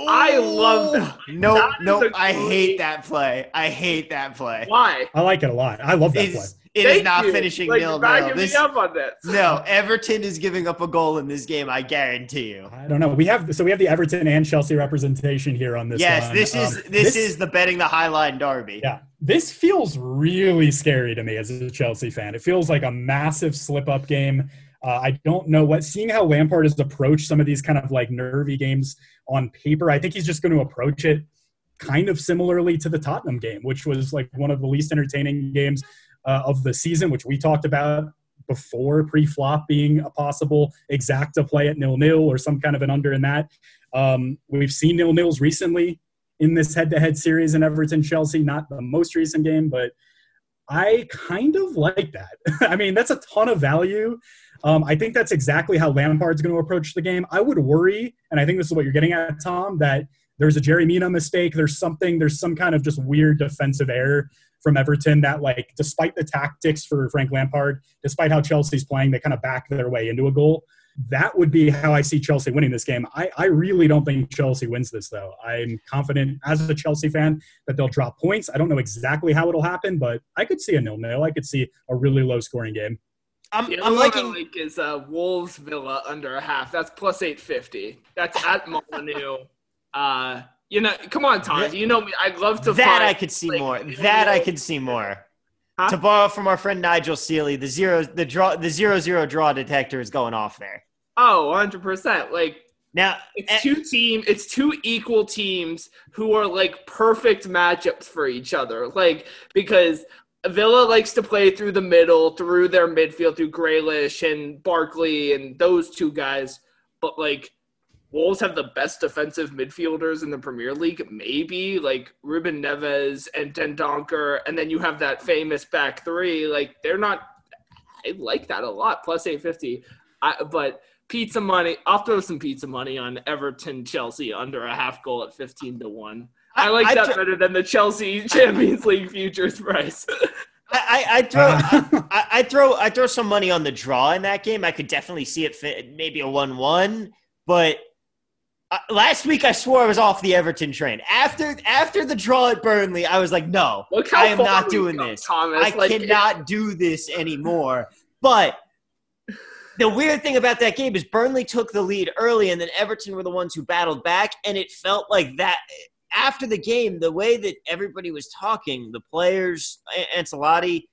I love that. No, That is no, a I great- hate that play. I hate that play. Why? I like it a lot. I love that play. It's, it is Thank not you. finishing like, nil you're nil. This, me up on this. no, Everton is giving up a goal in this game. I guarantee you. I don't know. We have so we have the Everton and Chelsea representation here on this. yes, one. this is Um, this, is the betting the high line derby. Yeah, this feels really scary to me as a Chelsea fan. It feels like a massive slip up game. Uh, I don't know what. Seeing how Lampard has approached some of these kind of like nervy games on paper, I think he's just going to approach it kind of similarly to the Tottenham game, which was like one of the least entertaining games uh, of the season, which we talked about before pre-flop being a possible exacta play at nil-nil or some kind of an under in that. Um, we've seen nil-nils recently in this head-to-head series in Everton Chelsea, not the most recent game, but I kind of like that. I mean, that's a ton of value. Um, I think that's exactly how Lampard's going to approach the game. I would worry, and I think this is what you're getting at, Tom, that there's a Yerry Mina mistake. There's something, there's some kind of just weird defensive error from Everton that, like, despite the tactics for Frank Lampard, despite how Chelsea's playing, they kind of back their way into a goal. That would be how I see Chelsea winning this game. I, I really don't think Chelsea wins this, though. I'm confident as a Chelsea fan that they'll drop points. I don't know exactly how it'll happen, but I could see a nil nil. I could see a really low scoring game. I'm, The I'm other one I liking. like is uh, Wolves Villa under a half. That's plus eight fifty. That's at Molyneux. Uh, you know, come on, Tom. You know me. I'd love to. That I could see like, more. That I could see more. Huh? To borrow from our friend Nigel Seeley, the zero, the draw, the zero zero draw detector is going off there. Oh, 100 percent. Like Now, it's eh, two team. It's two equal teams who are like perfect matchups for each other. Like because Villa likes to play through the middle, through their midfield, through Grealish and Barkley and those two guys. But like Wolves have the best defensive midfielders in the Premier League, maybe like Ruben Neves and Dendoncker, and then you have that famous back three. Like they're not. I like that a lot. Plus eight fifty. But pizza money. I'll throw some pizza money on Everton Chelsea under a half goal at fifteen to one. I, like I, that better than the Chelsea Champions League futures price. I, I, I throw, I, I throw, I throw some money on the draw in that game. I could definitely see it fit maybe a one-one, but uh, last week I swore I was off the Everton train. After after the draw at Burnley, I was like, no, I am not doing come, this. Thomas. I Like, cannot do this anymore. But the weird thing about that game is Burnley took the lead early, and then Everton were the ones who battled back, and it felt like that. After the game, the way that everybody was talking, the players, Ancelotti,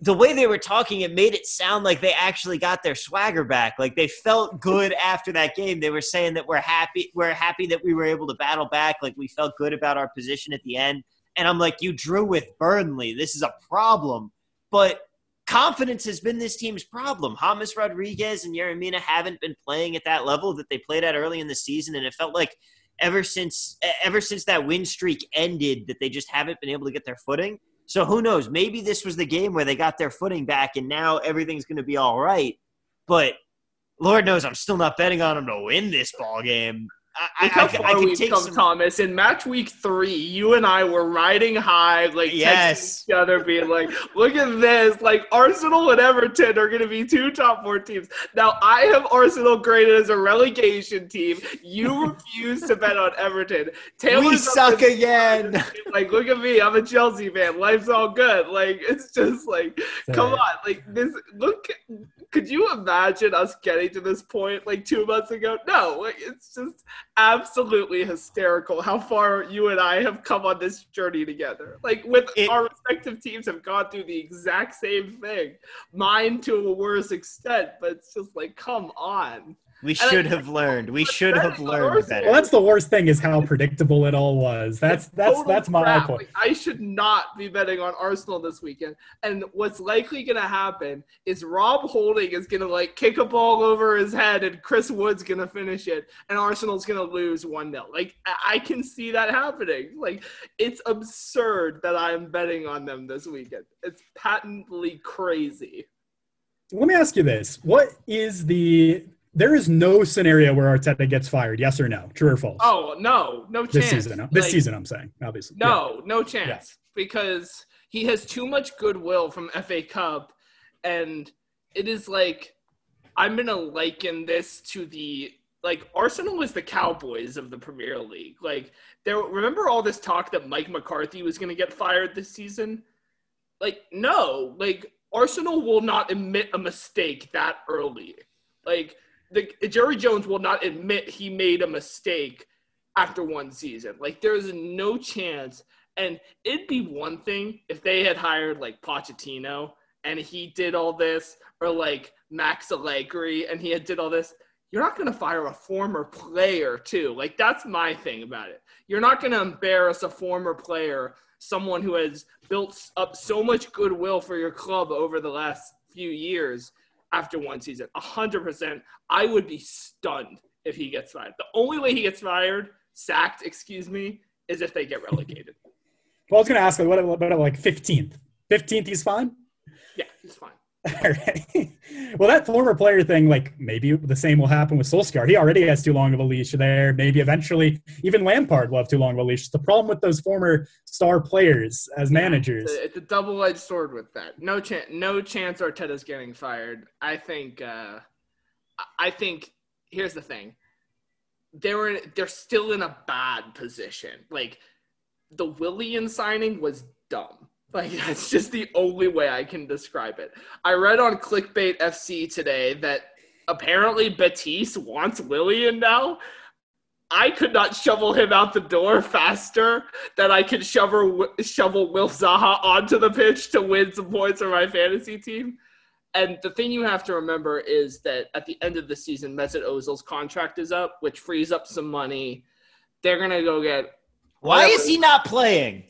the way they were talking, it made it sound like they actually got their swagger back. Like they felt good after that game. They were saying that we're happy, we're happy that we were able to battle back. Like we felt good about our position at the end. And I'm like, you drew with Burnley. This is a problem. But confidence has been this team's problem. James Rodriguez and Yerry Mina haven't been playing at that level that they played at early in the season, and it felt like ever since ever since that win streak ended that they just haven't been able to get their footing. So who knows? Maybe this was the game where they got their footing back, and now everything's going to be all right. But Lord knows, I'm still not betting on them to win this ball game. I, Look how I, far I we've take come, some. Thomas. In match week three, you and I were riding high, like Yes. each other, being like, "Look at this! Like Arsenal and Everton are going to be two top four teams." Now I have Arsenal graded as a relegation team. You refuse to bet on Everton. Taylor's We suck in- again. Like, look at me. I'm a Chelsea fan. Life's all good. Like, it's just like, come on. Like this. Look. Could you imagine us getting to this point like two months ago? No. Like, it's just absolutely hysterical how far you and I have come on this journey together. Like with It- our respective teams have gone through the exact same thing. Mine to a worse extent, but it's just like, come on. We I- should have learned. We should have learned Arsenal. better. Well, that's the worst thing is how predictable it all was. That's that's that's my crap. point. Like, I should not be betting on Arsenal this weekend. And what's likely going to happen is Rob Holding is going to like kick a ball over his head, and Chris Wood's going to finish it, and Arsenal's going to lose one 0 Like I-, I can see that happening. Like it's absurd that I'm betting on them this weekend. It's patently crazy. Let me ask you this: What is the? There is no scenario where Arteta gets fired. Yes or no? True or false? Oh no, no chance. this season. This Like, season, I'm saying, obviously. No, no chance. Yes. Because he has too much goodwill from FA Cup, and it is like I'm gonna liken this to the like Arsenal is the Cowboys of the Premier League. Like there, remember all this talk that Mike McCarthy was gonna get fired this season? Like no, like Arsenal will not admit a mistake that early. Like the Jerry Jones will not admit he made a mistake after one season. Like there's no chance. And it'd be one thing if they had hired like Pochettino and he did all this, or like Max Allegri and he had did all this. You're not to fire a former player too. Like that's my thing about it. You're not to embarrass a former player, someone who has built up so much goodwill for your club over the last few years after one season. A hundred percent. I would be stunned if he gets fired. The only way he gets fired, sacked, excuse me, is if they get relegated. Well, I was going to ask, like, what about like 15th? 15th, he's fine. yeah, he's fine. All right. Well, that former player thing, like maybe the same will happen with Solskjaer. He already has too long of a leash there. Maybe eventually even Lampard will have too long of a leash. The problem with those former star players as managers. It's a, it's a double-edged sword with that. No chance. No chance. Arteta's getting fired. I think. Uh, I- I think. Here's the thing. They're they're still in a bad position. Like the Willian signing was dumb. Like that's just the only way I can describe it. I read on Clickbait FC today that apparently Batiste wants Willian now. I could not shovel him out the door faster than I could shovel shovel Will Zaha onto the pitch to win some points for my fantasy team. And the thing you have to remember is that at the end of the season, Mesut Ozil's contract is up, which frees up some money. They're gonna go get. Why is he not playing?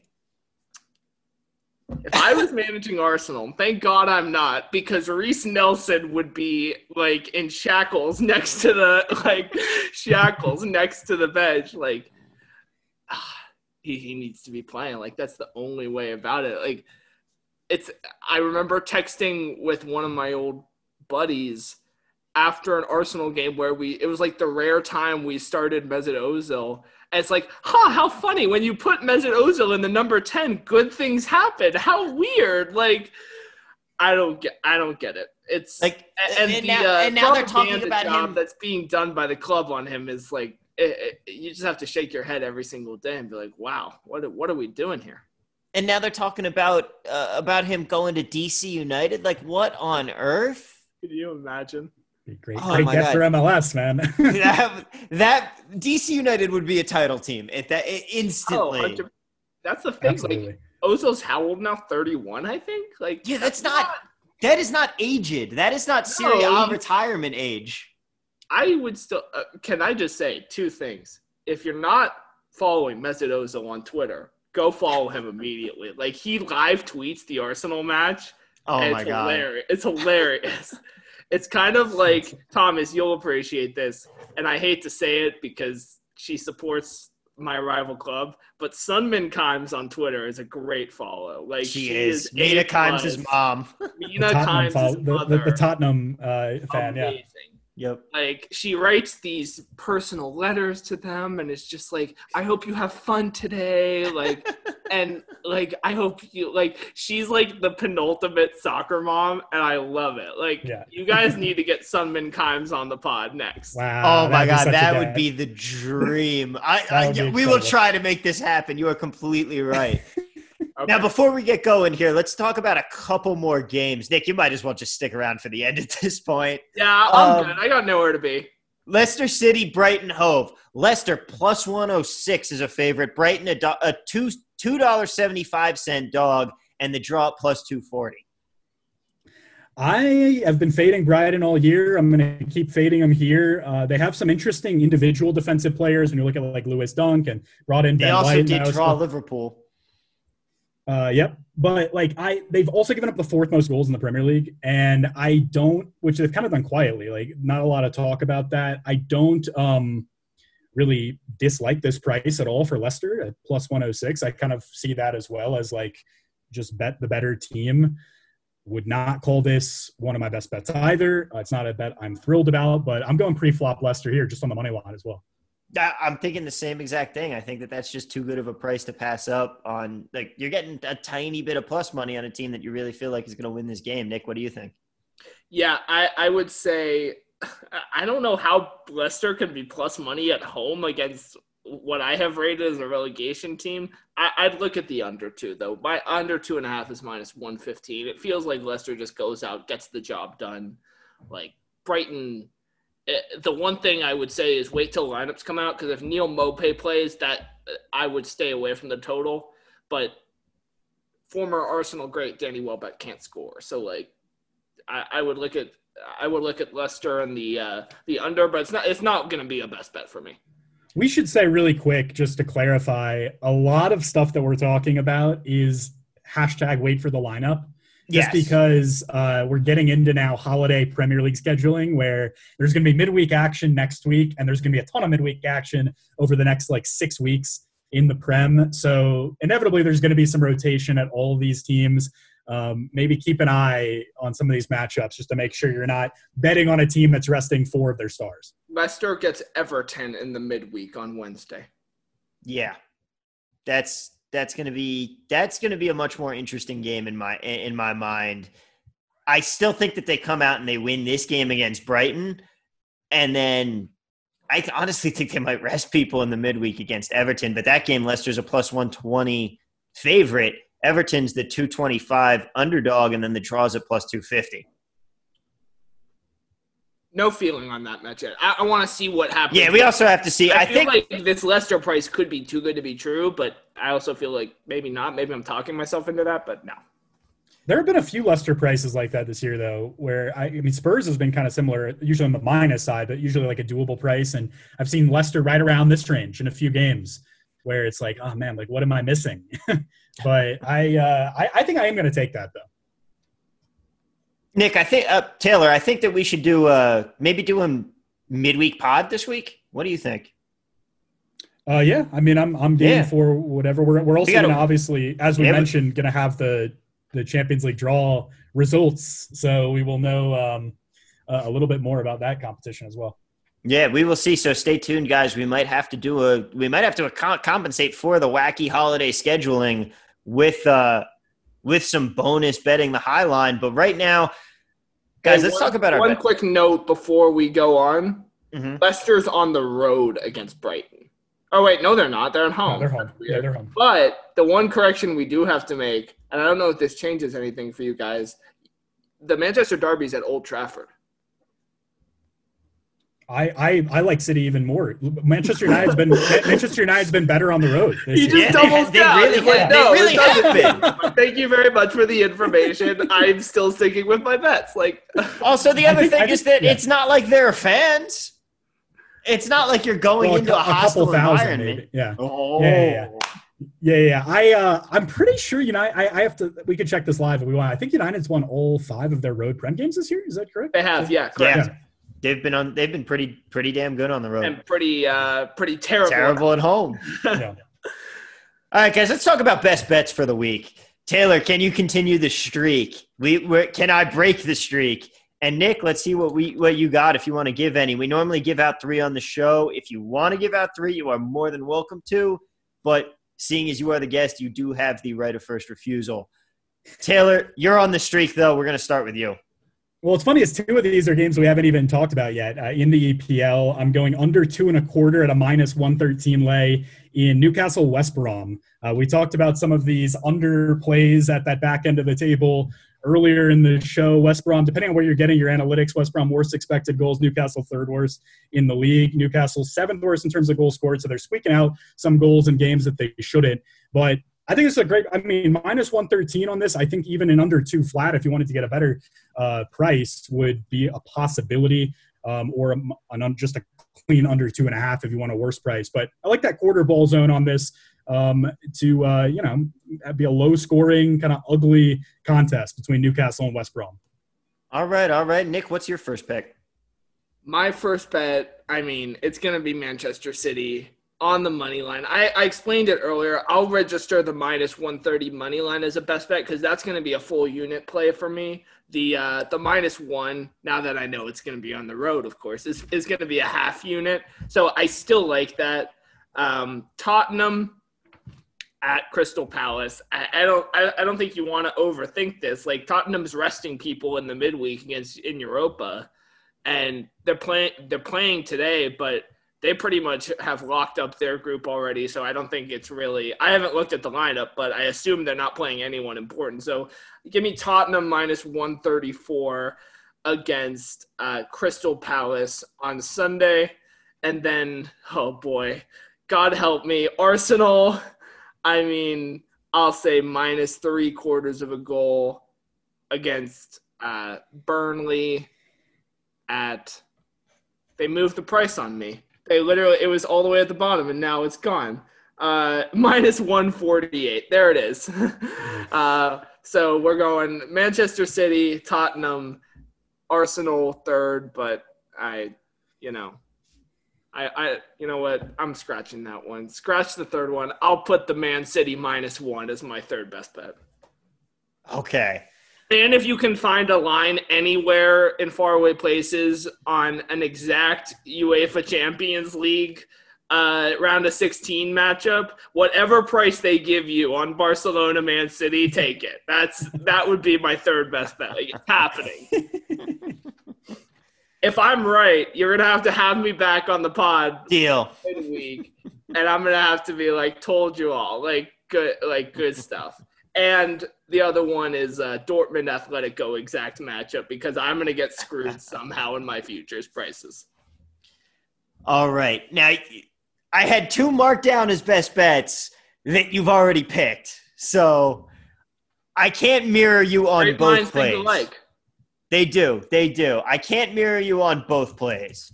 If I was managing Arsenal, thank God I'm not, because Reiss Nelson would be like in shackles next to the like shackles next to the bench. Like ah, he, he needs to be playing. Like that's the only way about it. Like it's I remember texting with one of my old buddies after an Arsenal game where we it was like the rare time we started Mesut Ozil. And it's like, huh, how funny when you put Mesut Ozil in the number 10, good things happen. How weird. Like I don't get I don't get it. It's Like, and, and the now- uh, and now they're talking about job him- that's being done by the club on him is like it, it, you just have to shake your head every single day and be like, wow, what what are we doing here? and now they're talking about uh, about him going to DC United. Like, what on earth? Can you imagine? Be Great, Oh great my get God. for MLS, man. that that DC United would be a title team at that Oh, instantly. 100 that's the thing. Absolutely. Like Ozil's how old now? 31, I think. Like Yeah, that's not- that is not aged. That is not Serie A retirement age. I would still. Uh, can I just say two things? If you're not following Mesut Ozil on Twitter, go follow him immediately. Like he live tweets the Arsenal match. Oh my it's god. hilarious. It's hilarious. It's kind of like Thomas. You'll appreciate this, and I hate to say it because she supports my rival club, but Sunmin Kimes on Twitter is a great follow. Like She is. Mina A Kimes' plus. mom. The Mina Tottenham, Kimes' fol- the, the, mother. the Tottenham uh, fan, yeah. Amazing. Yep. Like she writes these personal letters to them, and it's just like, I hope you have fun today. Like, and like, I hope you like. She's like the penultimate soccer mom, and I love it. Like, Yeah. you guys need to get Sunmin Kimes on the pod next. Wow. Oh my god, that would be the dream. I, I would be we will try to make this happen. You are completely right. Okay. Now, before we get going here, let's talk about a couple more games. Nick, you might as well just stick around for the end at this point. yeah, I'm Um, good. I got nowhere to be. Leicester City, Brighton Hove. Leicester plus 106 is a favorite. Brighton a, do- a two two dollar seventy five cent dog, and the draw plus two forty. I have been fading Brighton all year. I'm going to keep fading them here. Uh, they have some interesting individual defensive players when you look at like Lewis Dunk and brought in They Ben also White. and did draw Liverpool. Uh, yep. But like I, they've also given up the fourth most goals in the Premier League, and I don't, which they've kind of done quietly. Like not a lot of talk about that. I don't um, really dislike this price at all for Leicester at plus 106. I kind of see that as well as like just bet the better team. Would not call this one of my best bets either. Uh, it's not a bet I'm thrilled about, but I'm going pre-flop Leicester here just on the money line as well. I'm thinking the same exact thing. I think that that's just too good of a price to pass up on. Like you're getting a tiny bit of plus money on a team that you really feel like is going to win this game. Nick, what do you think? Yeah, I, I would say I don't know how Leicester can be plus money at home against what I have rated as a relegation team. I, I'd look at the under two though. My under two and a half is minus one fifteen. It feels like Leicester just goes out, gets the job done. Like Brighton, the one thing I would say is wait till lineups come out because if Neal Maupay plays, that eh, I would stay away from the total. But former Arsenal great Danny Welbeck can't score, so like I, I would look at I would look at Leicester and the uh, the under, but it's not it's not going to be a best bet for me. We should say really quick, just to clarify, a lot of stuff that we're talking about is hashtag wait for the lineup. Just Yes. because uh, we're getting into now holiday Premier League scheduling where there's going to be midweek action next week and there's going to be a ton of midweek action over the next like six weeks in the Prem. So inevitably there's going to be some rotation at all of these teams. Um, maybe keep an eye on some of these matchups just to make sure you're not betting on a team that's resting four of their stars. Leicester gets Everton in the midweek on Wednesday. Yeah, that's that's gonna be that's gonna be a much more interesting game in my in my mind. I still think that they come out and they win this game against Brighton, and then I honestly think they might rest people in the midweek against Everton. But that game, Leicester's a plus one twenty favorite. Everton's the two twenty five underdog, and then the draws at plus two fifty. No feeling on that match yet. I, I want to see what happens. Yeah, we also have to see. I, I, feel think like this Leicester price could be too good to be true, but I also feel like maybe not. Maybe I'm talking myself into that, but no. There have been a few Leicester prices like that this year, though, where I, I mean Spurs has been kind of similar, usually on the minus side, but usually like a doable price. And I've seen Leicester right around this range in a few games, where it's like, oh man, like what am I missing? but I, uh, I, I think I am going to take that though. Nick, I think uh, Taylor, I think that we should do uh maybe do a midweek pod this week. What do you think? Uh, yeah, I mean, I'm I'm game Yeah. for whatever. We're we're also We gotta- to obviously, as we Yeah, mentioned, going to have the the Champions League draw results, so we will know um, a a little bit more about that competition as well. Yeah, we will see. So stay tuned, guys. We might have to do a we might have to co- compensate for the wacky holiday scheduling with uh with some bonus betting the high line. But right now, guys, Hey, let's one- talk about our one bet. quick note before we go on. Mhm. Leicester's on the road against Brighton. Oh wait, no, they're not. They're at No, home. they're home. Yeah, they're home. But the one correction we do have to make, and I don't know if this changes anything for you guys, the Manchester Derby's at Old Trafford. I, I I like City even more. Manchester United's been Manchester United's been better on the road. this He just Yeah, doubles they down. really He's like, have- no, they really it doesn't. have been. Thank you very much for the information. I'm still sticking with my bets. Like, Also, the other think- thing I is that yeah. it's not like they're fans. It's not like you're going Well, into a, cou- hostile couple thousand, environment. maybe. Yeah. Oh. Yeah, yeah, Yeah, yeah, yeah. I uh, I'm pretty sure United. I, I have to. We could check this live if we want. I think United's won all five of their road prem games this year. Is that correct? they have, yeah, correct. Yeah. They've been on. They've been pretty pretty damn good on the road. And pretty, uh, pretty terrible. Terrible at home. Yeah. All right, guys, let's talk about best bets for the week. Taylor, can you continue the streak? We we're, can I break the streak And Nick, let's see what we what you got if you want to give any. We normally give out three on the show. If you want to give out three, you are more than welcome to. But seeing as you are the guest, you do have the right of first refusal. Taylor, you're on the streak though. We're going to start with you. Well, it's funny is two of these are games we haven't even talked about yet. Uh, in the EPL, I'm going under two and a quarter at a minus 113 lay in Newcastle West Brom. Uh, we talked about some of these under plays at that back end of the table earlier in the show. West Brom, depending on where you're getting your analytics, West Brom worst expected goals, Newcastle third worst in the league, Newcastle seventh worst in terms of goals scored. So they're squeaking out some goals in games that they shouldn't. But I think it's a great. I mean, minus one thirteen on this. I think even in under two flat, if you wanted to get a better uh, price, would be a possibility, um, or a, an, just a clean under two and a half if you want a worse price. But I like that quarter ball zone on this um, to uh, you know be a low scoring kind of ugly contest between Newcastle and West Brom. All right, all right, Nick, what's your first pick? My first bet. I mean, it's going to be Manchester City on the money line. I, I explained it earlier. I'll register the minus 130 money line as a best bet because that's going to be a full unit play for me. The uh, the minus one, now that I know it's going to be on the road, of course, is, is going to be a half unit. So I still like that. Um, Tottenham at Crystal Palace. I, I don't I, I don't think you want to overthink this. Like Tottenham's resting people in the midweek against in Europa, and they're playing they're playing today, but – they pretty much have locked up their group already. So I don't think it's really. I haven't looked at the lineup, but I assume they're not playing anyone important. So give me Tottenham minus 134 against uh, Crystal Palace on Sunday. And then, oh boy, God help me, Arsenal. I mean, I'll say minus three quarters of a goal against uh, Burnley at. They moved the price on me. They literally, it was all the way at the bottom, and now it's gone. Uh, minus 148. There it is. uh, so we're going Manchester City, Tottenham, Arsenal third, but I, you know, I, I, you know what? I'm scratching that one. Scratch the third one. I'll put the Man City minus one as my third best bet. Okay. And if you can find a line anywhere in faraway places on an exact UEFA Champions League uh, round of 16 matchup, whatever price they give you on Barcelona Man City, take it. That's that would be my third best bet. It's happening. if I'm right, you're gonna have to have me back on the pod. Deal. Week, and I'm gonna have to be like, told you all, like good, like good stuff. And the other one is uh, Dortmund Atletico exact matchup because I'm going to get screwed somehow in my futures prices. All right. Now, I had two marked down as best bets that you've already picked. So I can't mirror you on Great both plays. They do. They do. I can't mirror you on both plays.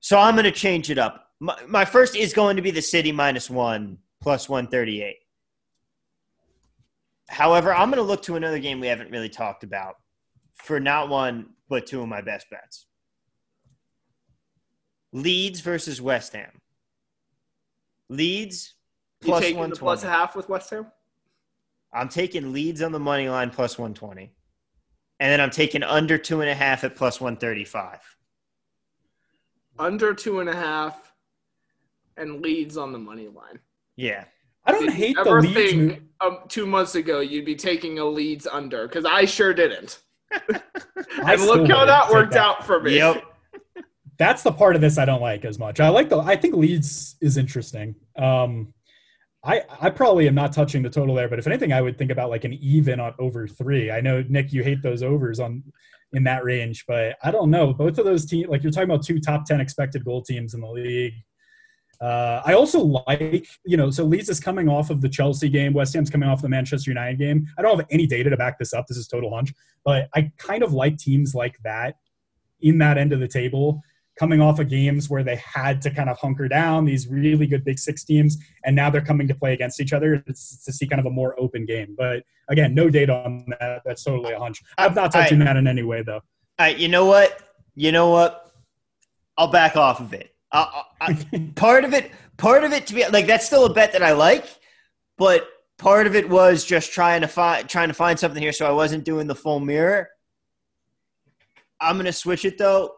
So I'm going to change it up. My, my first is going to be the City minus one plus 138. However, I'm going to look to another game we haven't really talked about for not one, but two of my best bets Leeds versus West Ham. Leeds plus you 120. plus a half with West Ham? I'm taking Leeds on the money line plus 120. And then I'm taking under two and a half at plus 135. Under two and a half and Leeds on the money line. Yeah. I don't hate the Leeds. Think, um, two months ago you'd be taking a Leeds under because I sure didn't. and look how that worked that. out for me. Yep. That's the part of this I don't like as much. I like the. I think Leeds is interesting. Um, I I probably am not touching the total there, but if anything, I would think about like an even on over three. I know Nick, you hate those overs on in that range, but I don't know. Both of those teams, like you're talking about two top ten expected goal teams in the league. Uh, I also like, you know, so Leeds is coming off of the Chelsea game. West Ham's coming off the Manchester United game. I don't have any data to back this up. This is total hunch, but I kind of like teams like that in that end of the table coming off of games where they had to kind of hunker down these really good big six teams and now they're coming to play against each other to see kind of a more open game but again no data on that that's totally a hunch i'm not touching that in any way though all right you know what you know what i'll back off of it I, I, part of it, part of it to be like that's still a bet that I like, but part of it was just trying to find trying to find something here, so I wasn't doing the full mirror. I'm gonna switch it though.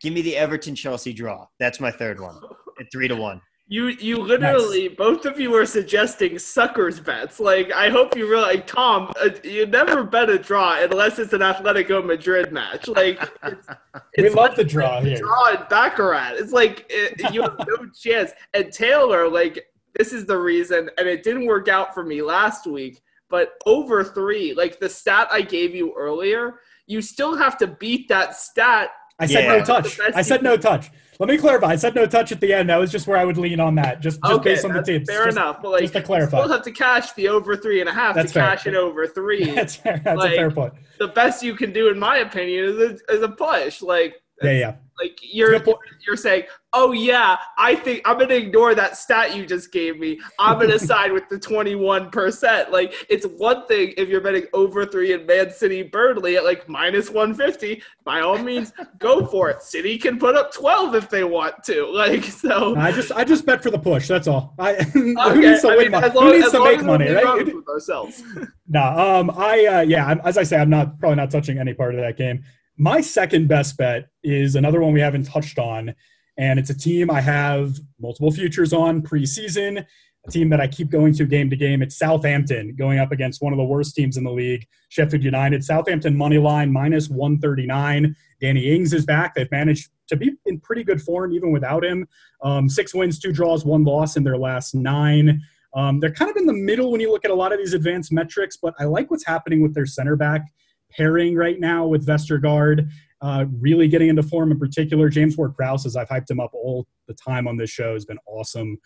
Give me the Everton Chelsea draw. That's my third one at three to one. You you literally nice. both of you are suggesting suckers bets. Like I hope you realize, Tom, uh, you never bet a draw unless it's an Atletico Madrid match. Like it's, we it's love the draw here. Draw in Baccarat. It's like it, you have no chance. And Taylor, like this is the reason, and it didn't work out for me last week. But over three, like the stat I gave you earlier, you still have to beat that stat. I said yeah. no touch. I said no touch. Let me clarify. I said no touch at the end. That was just where I would lean on that, just, just okay, based on the teams. Fair just, enough. But like, just to clarify, you have to cash the over three and a half that's to fair. cash it over three. that's fair. That's like, a fair point. The best you can do, in my opinion, is a, is a push. Like, yeah, yeah. Like you're you're saying, oh yeah, I think I'm gonna ignore that stat you just gave me. I'm gonna side with the 21 percent. Like it's one thing if you're betting over three in Man City Burnley at like minus 150. By all means, go for it. City can put up 12 if they want to. Like so. I just I just bet for the push. That's all. I okay. who needs to I win money? Who needs to make money? Right? With ourselves. no, um, I uh, yeah, as I say, I'm not probably not touching any part of that game. My second best bet is another one we haven't touched on, and it's a team I have multiple futures on preseason. A team that I keep going to game to game. It's Southampton going up against one of the worst teams in the league, Sheffield United. Southampton money line minus 139. Danny Ings is back. They've managed to be in pretty good form even without him. Um, six wins, two draws, one loss in their last nine. Um, they're kind of in the middle when you look at a lot of these advanced metrics, but I like what's happening with their center back pairing right now with Vestergaard, uh, really getting into form in particular. James Ward Prowse, as I've hyped him up all the time on this show, has been awesome.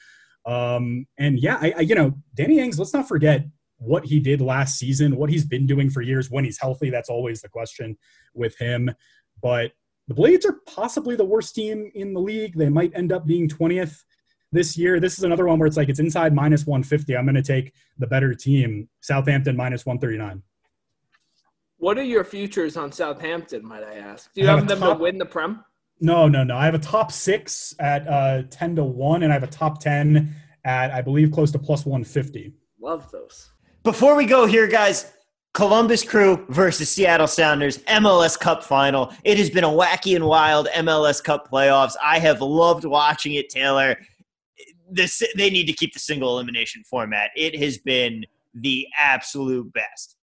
Um, and yeah, I, I, you know, Danny Ings, let's not forget what he did last season, what he's been doing for years when he's healthy. That's always the question with him. But the Blades are possibly the worst team in the league. They might end up being 20th this year. This is another one where it's like it's inside minus 150. I'm going to take the better team, Southampton minus 139. What are your futures on Southampton, might I ask? Do you have, have them top, to win the Prem? No, no, no. I have a top six at uh, 10 to 1, and I have a top 10 at, I believe, close to plus 150. Love those. Before we go here, guys, Columbus Crew versus Seattle Sounders MLS Cup final. It has been a wacky and wild MLS Cup playoffs. I have loved watching it, Taylor. This they need to keep the single elimination format. It has been the absolute best.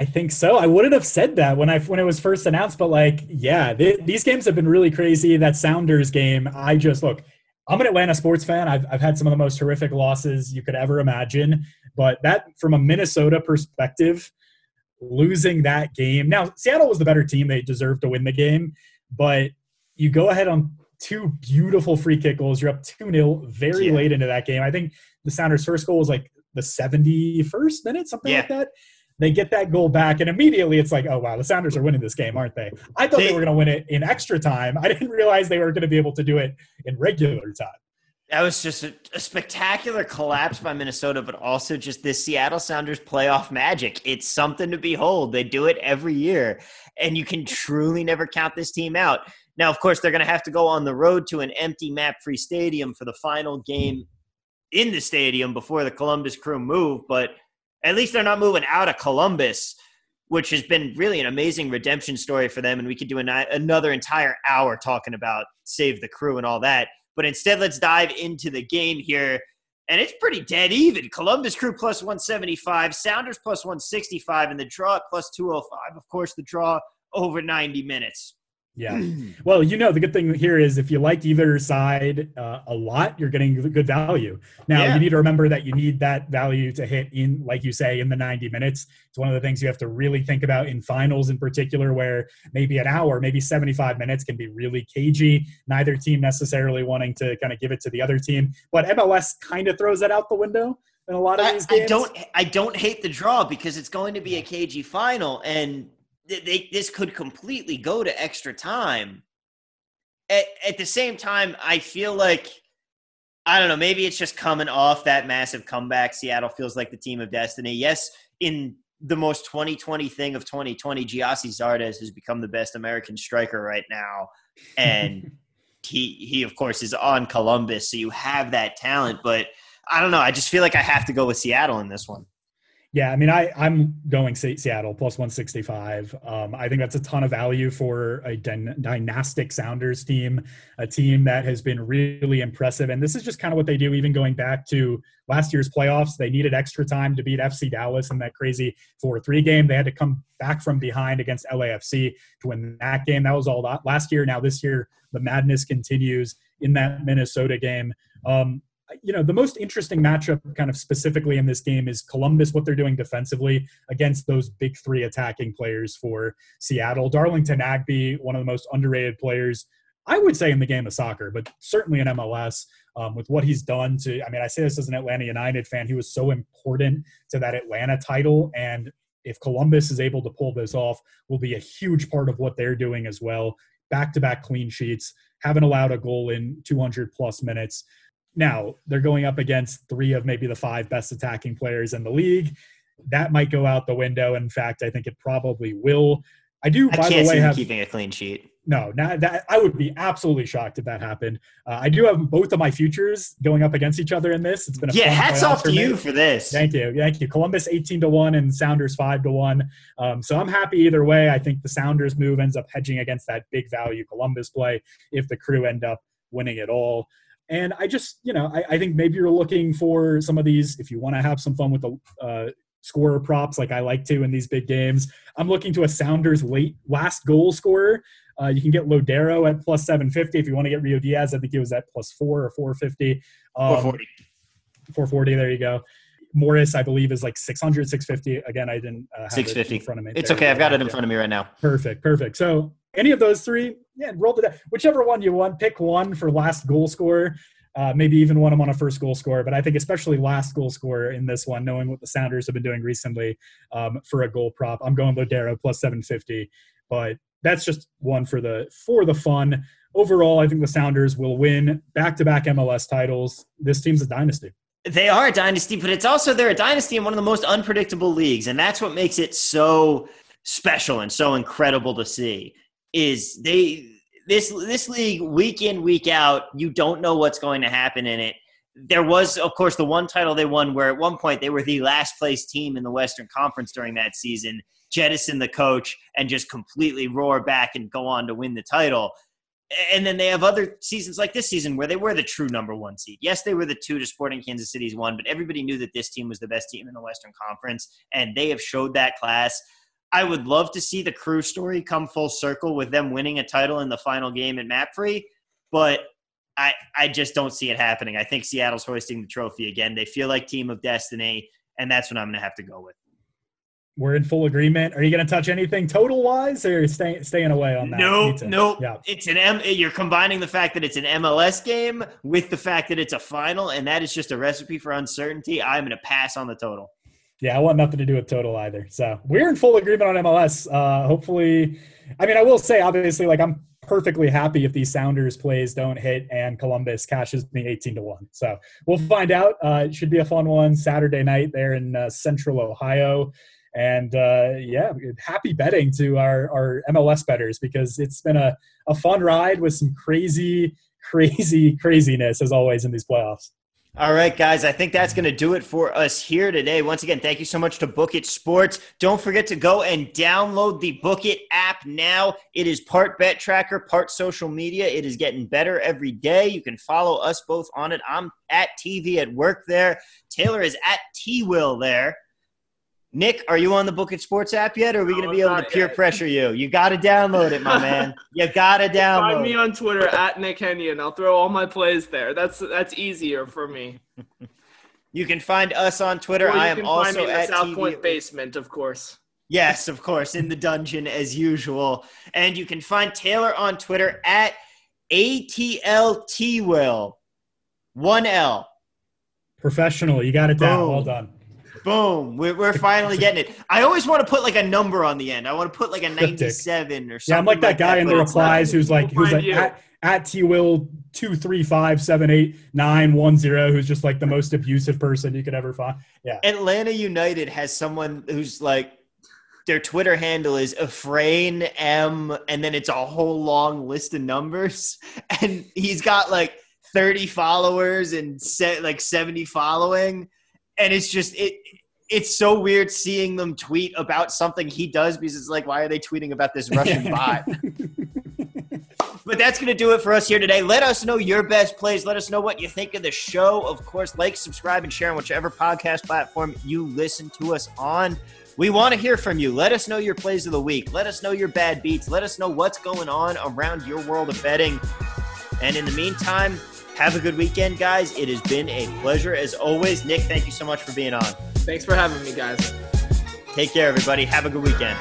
I think so. I wouldn't have said that when I when it was first announced, but like, yeah, they, these games have been really crazy. That Sounders game, I just look. I'm an Atlanta sports fan. I've I've had some of the most horrific losses you could ever imagine, but that from a Minnesota perspective, losing that game. Now Seattle was the better team; they deserved to win the game, but you go ahead on two beautiful free kick goals. You're up two 0 very yeah. late into that game. I think the Sounders' first goal was like the 71st minute, something yeah. like that. They get that goal back, and immediately it's like, oh wow, the Sounders are winning this game, aren't they? I thought they, they were going to win it in extra time. I didn't realize they were going to be able to do it in regular time. That was just a, a, spectacular collapse by Minnesota, but also just this Seattle Sounders playoff magic. It's something to behold. They do it every year, and you can truly never count this team out. Now, of course, they're going to have to go on the road to an empty Mapfre stadium for the final game in the stadium before the Columbus crew move, but at least they're not moving out of Columbus, which has been really an amazing redemption story for them. And we could do an, another entire hour talking about save the crew and all that. But instead, let's dive into the game here. And it's pretty dead even. Columbus Crew plus 175, Sounders plus 165, and the draw plus 205. Of course, the draw over 90 minutes. Yeah. Well, you know, the good thing here is if you like either side uh, a lot, you're getting good value. Now, yeah. you need to remember that you need that value to hit in, like you say, in the 90 minutes. It's one of the things you have to really think about in finals in particular, where maybe an hour, maybe 75 minutes can be really cagey. Neither team necessarily wanting to kind of give it to the other team. But MLS kind of throws that out the window in a lot of these games. I don't, I don't hate the draw because it's going to be a cagey final. And they, this could completely go to extra time. At, at the same time, I feel like I don't know. Maybe it's just coming off that massive comeback. Seattle feels like the team of destiny. Yes, in the most 2020 thing of 2020, Gyasi Zardes has become the best American striker right now, and he he of course is on Columbus, so you have that talent. But I don't know. I just feel like I have to go with Seattle in this one. Yeah, I mean, I I'm going Seattle plus 165. Um, I think that's a ton of value for a dy- dynastic Sounders team, a team that has been really impressive. And this is just kind of what they do, even going back to last year's playoffs. They needed extra time to beat FC Dallas in that crazy 4-3 game. They had to come back from behind against LAFC to win that game. That was all last year. Now this year, the madness continues in that Minnesota game. Um, you know, the most interesting matchup, kind of specifically in this game, is Columbus, what they're doing defensively against those big three attacking players for Seattle. Darlington Nagbe, one of the most underrated players, I would say, in the game of soccer, but certainly in MLS, um, with what he's done to, I mean, I say this as an Atlanta United fan, he was so important to that Atlanta title. And if Columbus is able to pull this off, will be a huge part of what they're doing as well. Back to back clean sheets, haven't allowed a goal in 200 plus minutes. Now they're going up against three of maybe the five best attacking players in the league. That might go out the window. In fact, I think it probably will. I do. I by can't the way, have keeping a clean sheet. no. Not that I would be absolutely shocked if that happened. Uh, I do have both of my futures going up against each other in this. It's been a Yeah, hats off to you for this. Thank you, thank you. Columbus eighteen to one and Sounders five to one. Um, so I'm happy either way. I think the Sounders move ends up hedging against that big value Columbus play if the crew end up winning it all. And I just, you know, I, I think maybe you're looking for some of these if you want to have some fun with the uh, scorer props like I like to in these big games. I'm looking to a Sounders late last goal scorer. Uh, you can get Lodeiro at plus 750 if you want to get Ruidíaz. I think he was at plus four or 450. Um, 440. 440. There you go. Morris, I believe, is like 600, 650. Again, I didn't uh, have 650. it in front of me. It's There okay. I've got it in Yeah. front of me right now. Perfect, perfect. So any of those three, yeah, roll the dice. Whichever one you want, pick one for last goal scorer. Uh, maybe even one of them on a first goal scorer, but I think especially last goal scorer in this one, knowing what the Sounders have been doing recently um, for a goal prop, I'm going Lodeiro plus 750. But that's just one for the for the fun. Overall, I think the Sounders will win back-to-back MLS titles. This team's a dynasty. They are a dynasty, but it's also they're a dynasty in one of the most unpredictable leagues, and that's what makes it so special and so incredible to see. Is they this this league week in week out, you don't know what's going to happen in it. There was, of course, the one title they won where at one point they were the last place team in the Western Conference during that season, jettison the coach and just completely roar back and go on to win the title. And then they have other seasons like this season where they were the true number one seed. Yes, they were the two to Sporting Kansas City's one, but everybody knew that this team was the best team in the Western Conference, and they have showed that class. I would love to see the crew story come full circle with them winning a title in the final game at Mapfre, but I, I just don't see it happening. I think Seattle's hoisting the trophy again. They feel like team of destiny, and that's what I'm going to have to go with. We're in full agreement. Are you going to touch anything total wise, or stay, staying away on that? No, too. no. Yeah. It's an M. You're combining the fact that it's an MLS game with the fact that it's a final, and that is just a recipe for uncertainty. I'm going to pass on the total. Yeah, I want nothing to do with total either. So we're in full agreement on MLS. Uh, hopefully, I mean, I will say, obviously, like I'm perfectly happy if these Sounders plays don't hit and Columbus cashes me 18 to 1. So we'll find out. Uh, it should be a fun one Saturday night there in uh, central Ohio. And uh, yeah, happy betting to our, our MLS betters because it's been a, a fun ride with some crazy, crazy craziness as always in these playoffs. All right, guys, I think that's going to do it for us here today. Once again, thank you so much to Book It Sports. Don't forget to go and download the Book It app now. It is part bet tracker, part social media. It is getting better every day. You can follow us both on it. I'm at TV at work there. Taylor is at T Will there. Nick, are you on the Book It Sports app yet, or are we going to be able to peer yet. pressure you? You got to download it, my man. You got to download. It. Find download. me on Twitter at Nick Henyon. I'll throw all my plays there. That's that's easier for me. You can find us on Twitter. Or you I am can find also me in the at South TV Point at- basement, of course. Yes, of course, in the dungeon as usual. And you can find Taylor on Twitter at ATLTwill. One L. Professional, you got it down. Boom. Well done. Boom. We're, we're finally getting it. I always want to put like a number on the end. I want to put like a 97 or something. Yeah, I'm like that guy in the but not. replies who's like who's like at, at T Will two three five seven eight nine one zero, who's just like the most abusive person you could ever find. Yeah. Atlanta United has someone who's like their Twitter handle is Efrain M, and then it's a whole long list of numbers, and he's got like 30 followers and set like 70 following, and it's just it. it's so weird seeing them tweet about something he does because it's like, why are they tweeting about this Russian bot? but that's going to do it for us here today. Let us know your best plays. Let us know what you think of the show. Of course, like, subscribe, and share on whichever podcast platform you listen to us on. We want to hear from you. Let us know your plays of the week. Let us know your bad beats. Let us know what's going on around your world of betting. And in the meantime, have a good weekend, guys. It has been a pleasure as always. Nick, thank you so much for being on. Thanks for having me, guys. Take care, everybody. Have a good weekend.